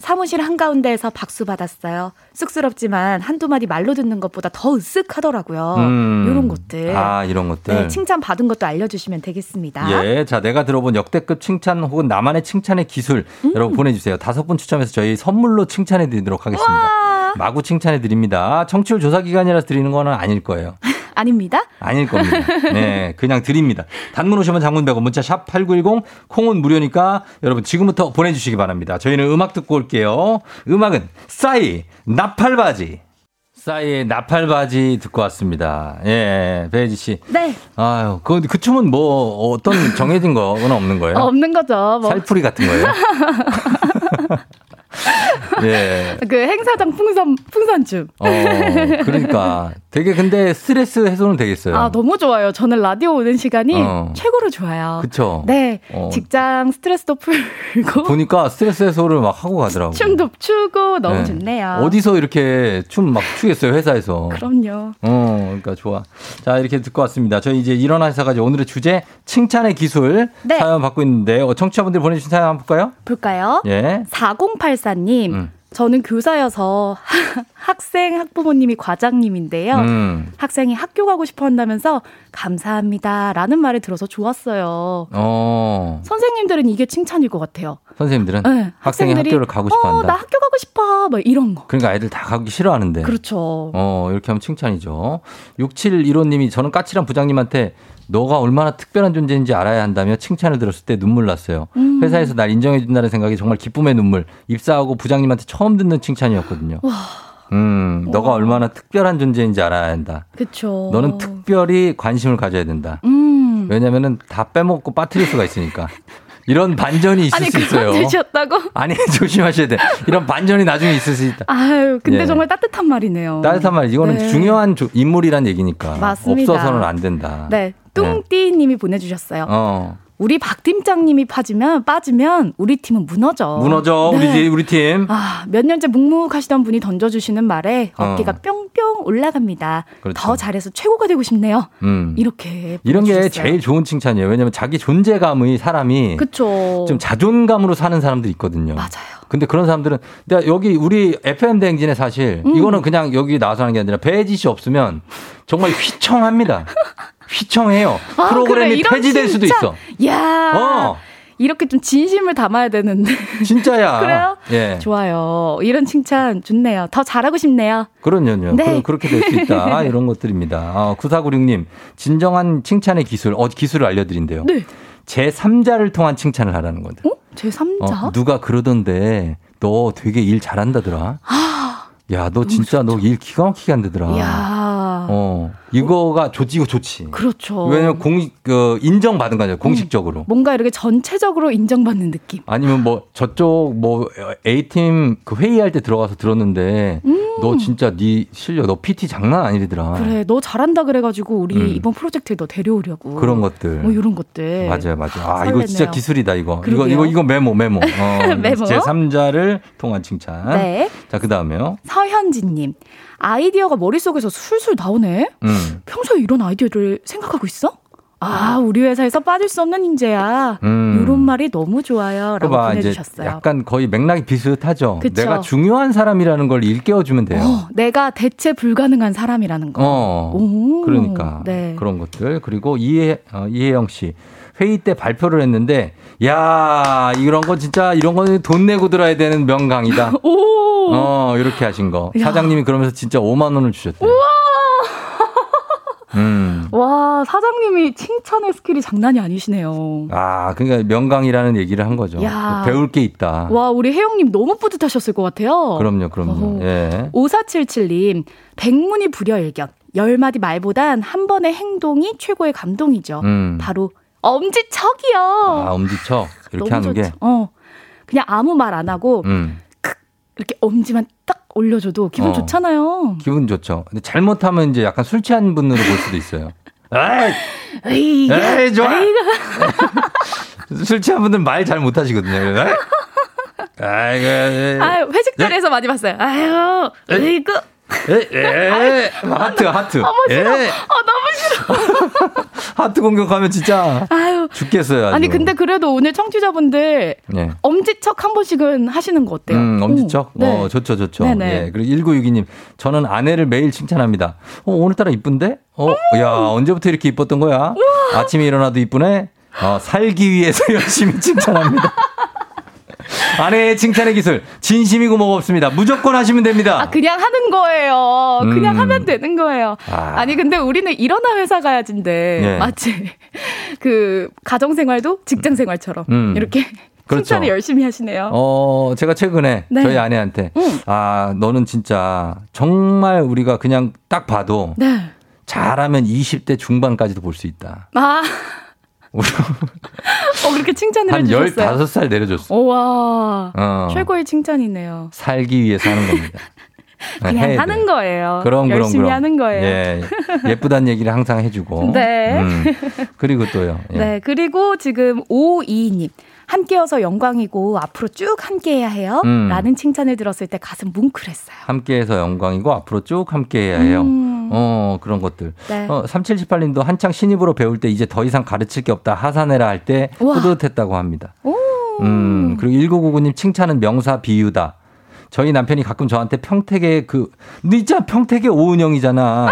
사무실 한가운데에서 박수 받았어요. 쑥스럽지만 한두 마디 말로 듣는 것보다 더 으쓱하더라고요. 음. 이런 것들. 아, 이런 것들. 네, 칭찬 받은 것도 알려주시면 되겠습니다. 예. 자, 내가 들어본 역대급 칭찬 혹은 나만의 칭찬의 기술 음. 여러분 보내주세요. 다섯 분 추첨해서 저희 선물로 칭찬해 드리도록 하겠습니다. 와. 마구 칭찬해 드립니다. 청취율 조사 기간이라서 드리는 거는 아닐 거예요. 아닙니다. 아닐 겁니다. 네, 그냥 드립니다. 단문 오시면 장문 1 0 문자 샵 8910 콩은 무료니까 여러분 지금부터 보내주시기 바랍니다. 저희는 음악 듣고 올게요. 음악은 싸이 나팔바지. 싸이의 나팔바지 듣고 왔습니다. 예, 배혜지 씨. 네. 아유, 그, 그 춤은 뭐 어떤 정해진 거는 없는 거예요? 어, 없는 거죠. 뭐. 살풀이 같은 거예요? 예. 그 행사장 풍선 풍선춤. 어, 그러니까 되게 근데 스트레스 해소는 되겠어요. 아 너무 좋아요. 저는 라디오 오는 시간이 어. 최고로 좋아요. 그렇죠. 네. 어. 직장 스트레스도 풀고. 보니까 스트레스 해소를 막 하고 가더라고. 춤도 추고 너무 네. 좋네요. 어디서 이렇게 춤 막 추겠어요 회사에서. 그럼요. 어, 그러니까 좋아. 자 이렇게 듣고 왔습니다. 저희 이제 일어나 회사까지 오늘의 주제 칭찬의 기술 네. 사연 받고 있는데 어, 청취자분들 보내주신 사연 한번 볼까요? 볼까요? 예. 4084님. 음. 저는 교사여서 학생 학부모님이 과장님인데요. 음. 학생이 학교 가고 싶어 한다면서 감사합니다라는 말을 들어서 좋았어요. 어. 선생님들은 이게 칭찬일 것 같아요. 선생님들은 네, 학생이 학교를 가고 싶어 한다. 어, 나 학교 가고 싶어. 뭐 이런 거. 그러니까 애들 다 가기 싫어하는데. 그렇죠. 어, 이렇게 하면 칭찬이죠. 6715 님이 저는 까칠한 부장님한테 너가 얼마나 특별한 존재인지 알아야 한다며 칭찬을 들었을 때 눈물 났어요. 음. 회사에서 날 인정해 준다는 생각이 정말 기쁨의 눈물. 입사하고 부장님한테 처음 듣는 칭찬이었거든요. 와. 음, 너가 와. 얼마나 특별한 존재인지 알아야 한다. 그쵸. 너는 특별히 관심을 가져야 된다. 음. 왜냐면은 다 빼먹고 빠뜨릴 수가 있으니까. 이런 반전이 있을 아니, 수 있어요. 되셨다고? 아니 조심하셔야 돼. 이런 반전이 나중에 있을 수 있다. 아유, 근데 예. 정말 따뜻한 말이네요. 따뜻한 말. 이거는 네. 중요한 인물이란 얘기니까. 맞습니다. 없어서는 안 된다. 네, 뚱띠님이 네. 보내주셨어요. 어. 우리 박 팀장님이 빠지면 빠지면 우리 팀은 무너져. 무너져 네. 우리 우리 팀. 아, 몇 년째 묵묵하시던 분이 던져주시는 말에 어깨가 어. 뿅뿅 올라갑니다. 그렇죠. 더 잘해서 최고가 되고 싶네요. 음. 이렇게 이런 게 제일 좋은 칭찬이에요. 왜냐하면 자기 존재감의 사람이 그쵸. 좀 자존감으로 사는 사람들이 있거든요. 맞아요. 근데 그런 사람들은 내가 여기 우리 FM 대행진에 사실 음. 이거는 그냥 여기 나와서 하는 게 아니라 배지 씨 없으면 정말 휘청합니다. 휘청해요. 아, 프로그램이 그래, 폐지될 수도 있어. 야. 어. 이렇게 좀 진심을 담아야 되는데. 진짜야. 그래요? 예. 좋아요. 이런 칭찬 좋네요. 더 잘하고 싶네요. 그럼요. 네. 그, 렇게 될 수 있다. 이런 것들입니다. 아, 9496님, 진정한 칭찬의 기술, 어, 기술을 알려드린대요. 네. 제3자를 통한 칭찬을 하라는 건데. 어? 제3자? 어, 누가 그러던데, 너 되게 일 잘한다더라. 아, 야, 너 진짜 너 일 기가 막히게 한다더라. 야. 어. 이거가 좋지, 이거 좋지. 그렇죠. 왜냐면 공식, 그, 인정받은 거죠, 공식적으로. 음, 뭔가 이렇게 전체적으로 인정받는 느낌. 아니면 뭐, 저쪽, 뭐, A팀 그 회의할 때 들어가서 들었는데, 음. 너 진짜 네 실력, 너 PT 장난 아니더라. 그래, 너 잘한다 그래가지고, 우리 음. 이번 프로젝트에 너 데려오려고. 그런 것들. 뭐, 이런 것들. 맞아요, 맞아요. 아, 설레네요. 이거 진짜 기술이다, 이거. 그러게요. 이거, 이거, 이거 메모, 메모. 어, 메모. 제3자를 통한 칭찬. 네. 자, 그 다음에요. 서현진님. 아이디어가 머릿속에서 술술 나오네? 음. 평소에 이런 아이디어를 생각하고 있어? 아, 우리 회사에서 빠질 수 없는 인재야. 음. 이런 말이 너무 좋아요. 라고 봐, 보내주셨어요. 약간 거의 맥락이 비슷하죠. 그쵸? 내가 중요한 사람이라는 걸 일깨워주면 돼요. 어, 내가 대체 불가능한 사람이라는 거. 어, 오. 그러니까. 네. 그런 것들. 그리고 이해, 어, 이혜영 씨. 회의 때 발표를 했는데, 야 이런 거 진짜, 이런 거는 돈 내고 들어야 되는 명강이다. 오. 어, 이렇게 하신 거. 야. 사장님이 그러면서 진짜 5만 원을 주셨대요. 우와! 음. 와, 사장님이 칭찬의 skill이 장난이 아니시네요. 아, 그러니까 명강이라는 얘기를 한 거죠. 야. 배울 게 있다. 와, 우리 혜영님 너무 뿌듯하셨을 것 같아요. 그럼요, 그럼요. 예. 5477님, 백문이 불여일견. 열 마디 말보단 한 번의 행동이 최고의 감동이죠. 음. 바로 엄지척이요. 아, 엄지척. 이렇게 하는 좋죠. 게. 어. 그냥 아무 말 안 하고 음. 이렇게 엄지만 딱 올려줘도 기분 어. 좋잖아요. 기분 좋죠. 근데 잘못하면 이제 약간 술 취한 분으로 볼 수도 있어요. 에이, 에이, 좋아. 술 취한 분들 말 잘 못하시거든요. 아이고, 아유, 회식 자리에서 많이 봤어요. 아유, 에이구. 에, 에, 하트, 하트. 어머, 싫어. 에. 아, 너무 싫어. 하트 공격하면 진짜 아유. 죽겠어요. 아주. 아니, 근데 그래도 오늘 청취자분들 네. 엄지척 한 번씩은 하시는 거 어때요? 음, 엄지척? 오. 네. 어, 좋죠, 좋죠. 네네. 예. 그리고 1962님, 저는 아내를 매일 칭찬합니다. 어, 오늘따라 이쁜데? 어, 음. 야, 언제부터 이렇게 이뻤던 거야? 우와. 아침에 일어나도 이쁘네? 어, 살기 위해서 열심히 칭찬합니다. 아내의 칭찬의 기술 진심이고 뭐가 없습니다. 무조건 하시면 됩니다. 아 그냥 하는 거예요. 그냥 음. 하면 되는 거예요. 아. 니 근데 우리는 일어나 회사 가야지인데 네. 마치 그 가정 생활도 직장 생활처럼 음. 이렇게 그렇죠. 칭찬을 열심히 하시네요. 어, 제가 최근에 네. 저희 아내한테 음. 아, 너는 진짜 정말 우리가 그냥 딱 봐도 네. 잘하면 20대 중반까지도 볼 수 있다. 아. 어, 그렇게 칭찬을 한 해주셨어요. 한 15살 내려줬어. 와 어. 최고의 칭찬이네요. 살기 위해서 하는 겁니다. 그냥 하는 돼. 거예요. 그럼, 열심히 그럼. 하는 거예요. 예. 예쁘다는 얘기를 항상 해주고. 네. 음. 그리고 또요. 예. 네. 그리고 지금 오이님. 함께여서 영광이고 앞으로 쭉 함께해야 해요. 음. 라는 칭찬을 들었을 때 가슴 뭉클했어요. 함께해서 영광이고 앞으로 쭉 함께해야 해요. 음. 어 그런 것들. 네. 어, 3778님도 한창 신입으로 배울 때 이제 더 이상 가르칠 게 없다 하산해라 할 때 뿌듯했다고 합니다. 오. 음 그리고 1999님 칭찬은 명사 비유다. 저희 남편이 가끔 저한테 평택의 그, 너 있잖아, 평택의 오은영이잖아.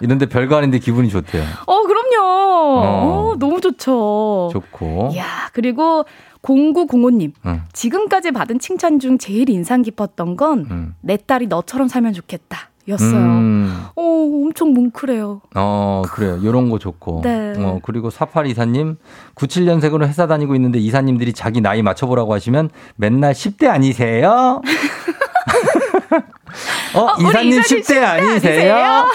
이런데 별거 아닌데 기분이 좋대요. 어, 그럼요. 어. 어, 너무 좋죠. 좋고. 야 그리고 0905님. 응. 지금까지 받은 칭찬 중 제일 인상 깊었던 건내 딸이 너처럼 살면 좋겠다. 였어요. 음. 어, 엄청 뭉클해요. 어, 그래요. 요런 거 좋고. 네. 어, 그리고 48 이사님, 97년생으로 회사 다니고 있는데 이사님들이 자기 나이 맞춰보라고 하시면 맨날 10대 아니세요? 어, 어 이사님 10대, 10대 아니세요? 아니세요?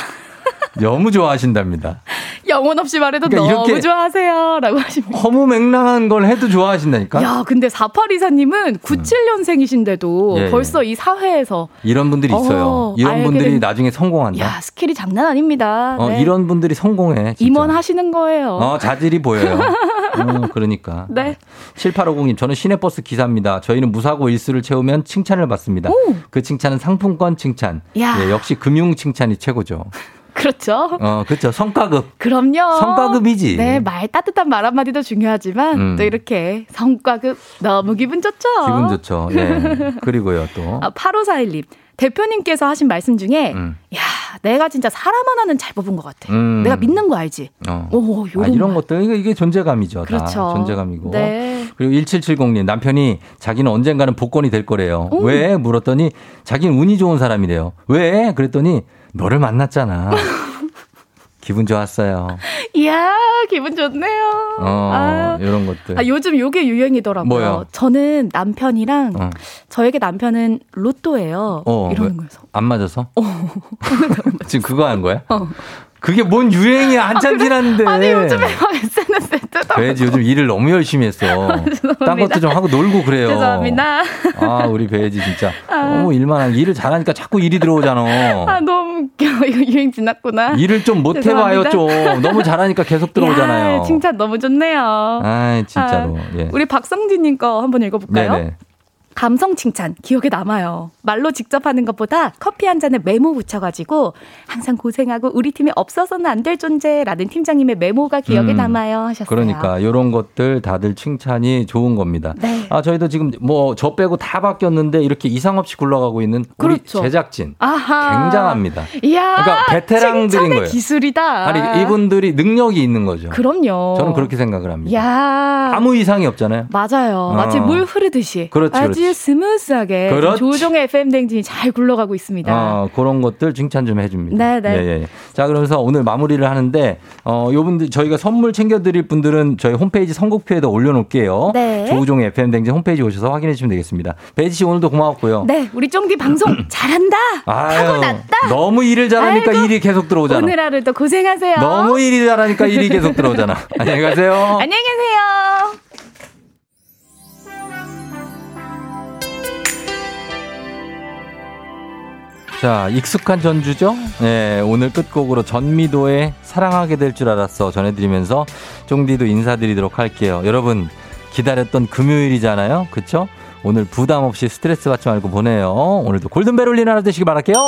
너무 좋아하신답니다. 영혼 없이 말해도 그러니까 너무 좋아하세요. 라고 하십니다. 허무맹랑한 걸 해도 좋아하신다니까? 야, 근데 4824님은 97년생이신데도 음. 예, 벌써 이 사회에서. 이런 분들이 있어요. 어, 이런 분들이 된... 나중에 성공한다. 야, skill이 장난 아닙니다. 어, 네. 이런 분들이 성공해. 진짜. 임원하시는 거예요. 어, 자질이 보여요. 음, 그러니까. 네. 7850님, 저는 시내버스 기사입니다. 저희는 무사고 일수를 채우면 칭찬을 받습니다. 오. 그 칭찬은 상품권 칭찬. 야. 예, 역시 금융 칭찬이 최고죠. 그렇죠. 어, 그렇죠. 성과급. 그럼요. 성과급이지. 네, 말 따뜻한 말 한마디도 중요하지만 음. 또 이렇게 성과급 너무 기분 좋죠. 기분 좋죠. 예. 그리고요, 또. 아, 8541님. 대표님께서 하신 말씀 중에 음. 야 내가 진짜 사람 하나는 잘 뽑은 것 같아. 음. 내가 믿는 거 알지? 어. 오, 아, 이런 것들 이게, 이게 존재감이죠. 그렇죠. 다 존재감이고. 네. 그리고 1770님 남편이 자기는 언젠가는 복권이 될 거래요. 오. 왜 물었더니 자기는 운이 좋은 사람이래요. 왜? 그랬더니 너를 만났잖아. 기분 좋았어요. 이야, 기분 좋네요. 어, 아. 이런 것들. 아, 요즘 요게 유행이더라고요. 뭐요? 저는 남편이랑 어. 저에게 남편은 로또예요. 어, 이러는 거예요. 안 맞아서? 어. 지금 그거 한 거야? 어. 그게 뭔 유행이야 한참 아, 지났는데. 아니 요즘에 막 SNS에 뜨더라고. 배지 요즘 일을 너무 열심히 했어. 딴 것도 좀 하고 놀고 그래요. 죄송합니다. 아 우리 배지 진짜 아. 너무 일만 한 일을 잘하니까 자꾸 일이 들어오잖아. 아 너무 웃겨. 이거 유행 지났구나. 일을 좀 못 해봐요 좀. 너무 잘하니까 계속 들어오잖아요. 야, 칭찬 너무 좋네요. 아 진짜로. 아, 예. 우리 박성진님 거 한번 읽어볼까요? 네네. 감성 칭찬 기억에 남아요. 말로 직접 하는 것보다 커피 한 잔에 메모 붙여가지고 항상 고생하고 우리 팀에 없어서는 안 될 존재라는 팀장님의 메모가 기억에 음, 남아요 하셨어요. 그러니까 이런 것들 다들 칭찬이 좋은 겁니다. 네. 아 저희도 지금 뭐 저 빼고 다 바뀌었는데 이렇게 이상 없이 굴러가고 있는 우리 그렇죠. 제작진 아하. 굉장합니다. 이야, 그러니까 베테랑들인 거예요. 기술이다. 아니 이분들이 능력이 있는 거죠. 그럼요. 저는 그렇게 생각을 합니다. 야. 아무 이상이 없잖아요. 맞아요. 어. 마치 물 흐르듯이. 그렇지, 그렇지. 아주 스무스하게 조우종의 FM 대행진이 잘 굴러가고 있습니다. 어, 그런 것들 칭찬 좀 해줍니다. 네네. 네. 예, 예. 자, 그러면서 오늘 마무리를 하는데, 어, 요분들, 저희가 선물 챙겨드릴 분들은 저희 홈페이지 선곡표에다 올려놓을게요. 네. 조우종의 FM 댕진 홈페이지 오셔서 확인해 주시면 되겠습니다. 베이지 씨 오늘도 고마웠고요. 네, 우리 쫑디 방송 잘한다! 하고 났다! 너무 일을 잘하니까 아이고, 일이 계속 들어오잖아. 오늘 하루도 고생하세요. 너무 일이 잘하니까 일이 계속 들어오잖아. 안녕히 가세요. 안녕히 계세요. 자, 익숙한 전주죠? 네, 오늘 끝곡으로 전미도의 사랑하게 될 줄 알았어 전해드리면서 쫑디도 인사드리도록 할게요. 여러분, 기다렸던 금요일이잖아요. 그쵸? 오늘 부담 없이 스트레스 받지 말고 보내요. 오늘도 골든벨 울리는 하루 되시길 바랄게요.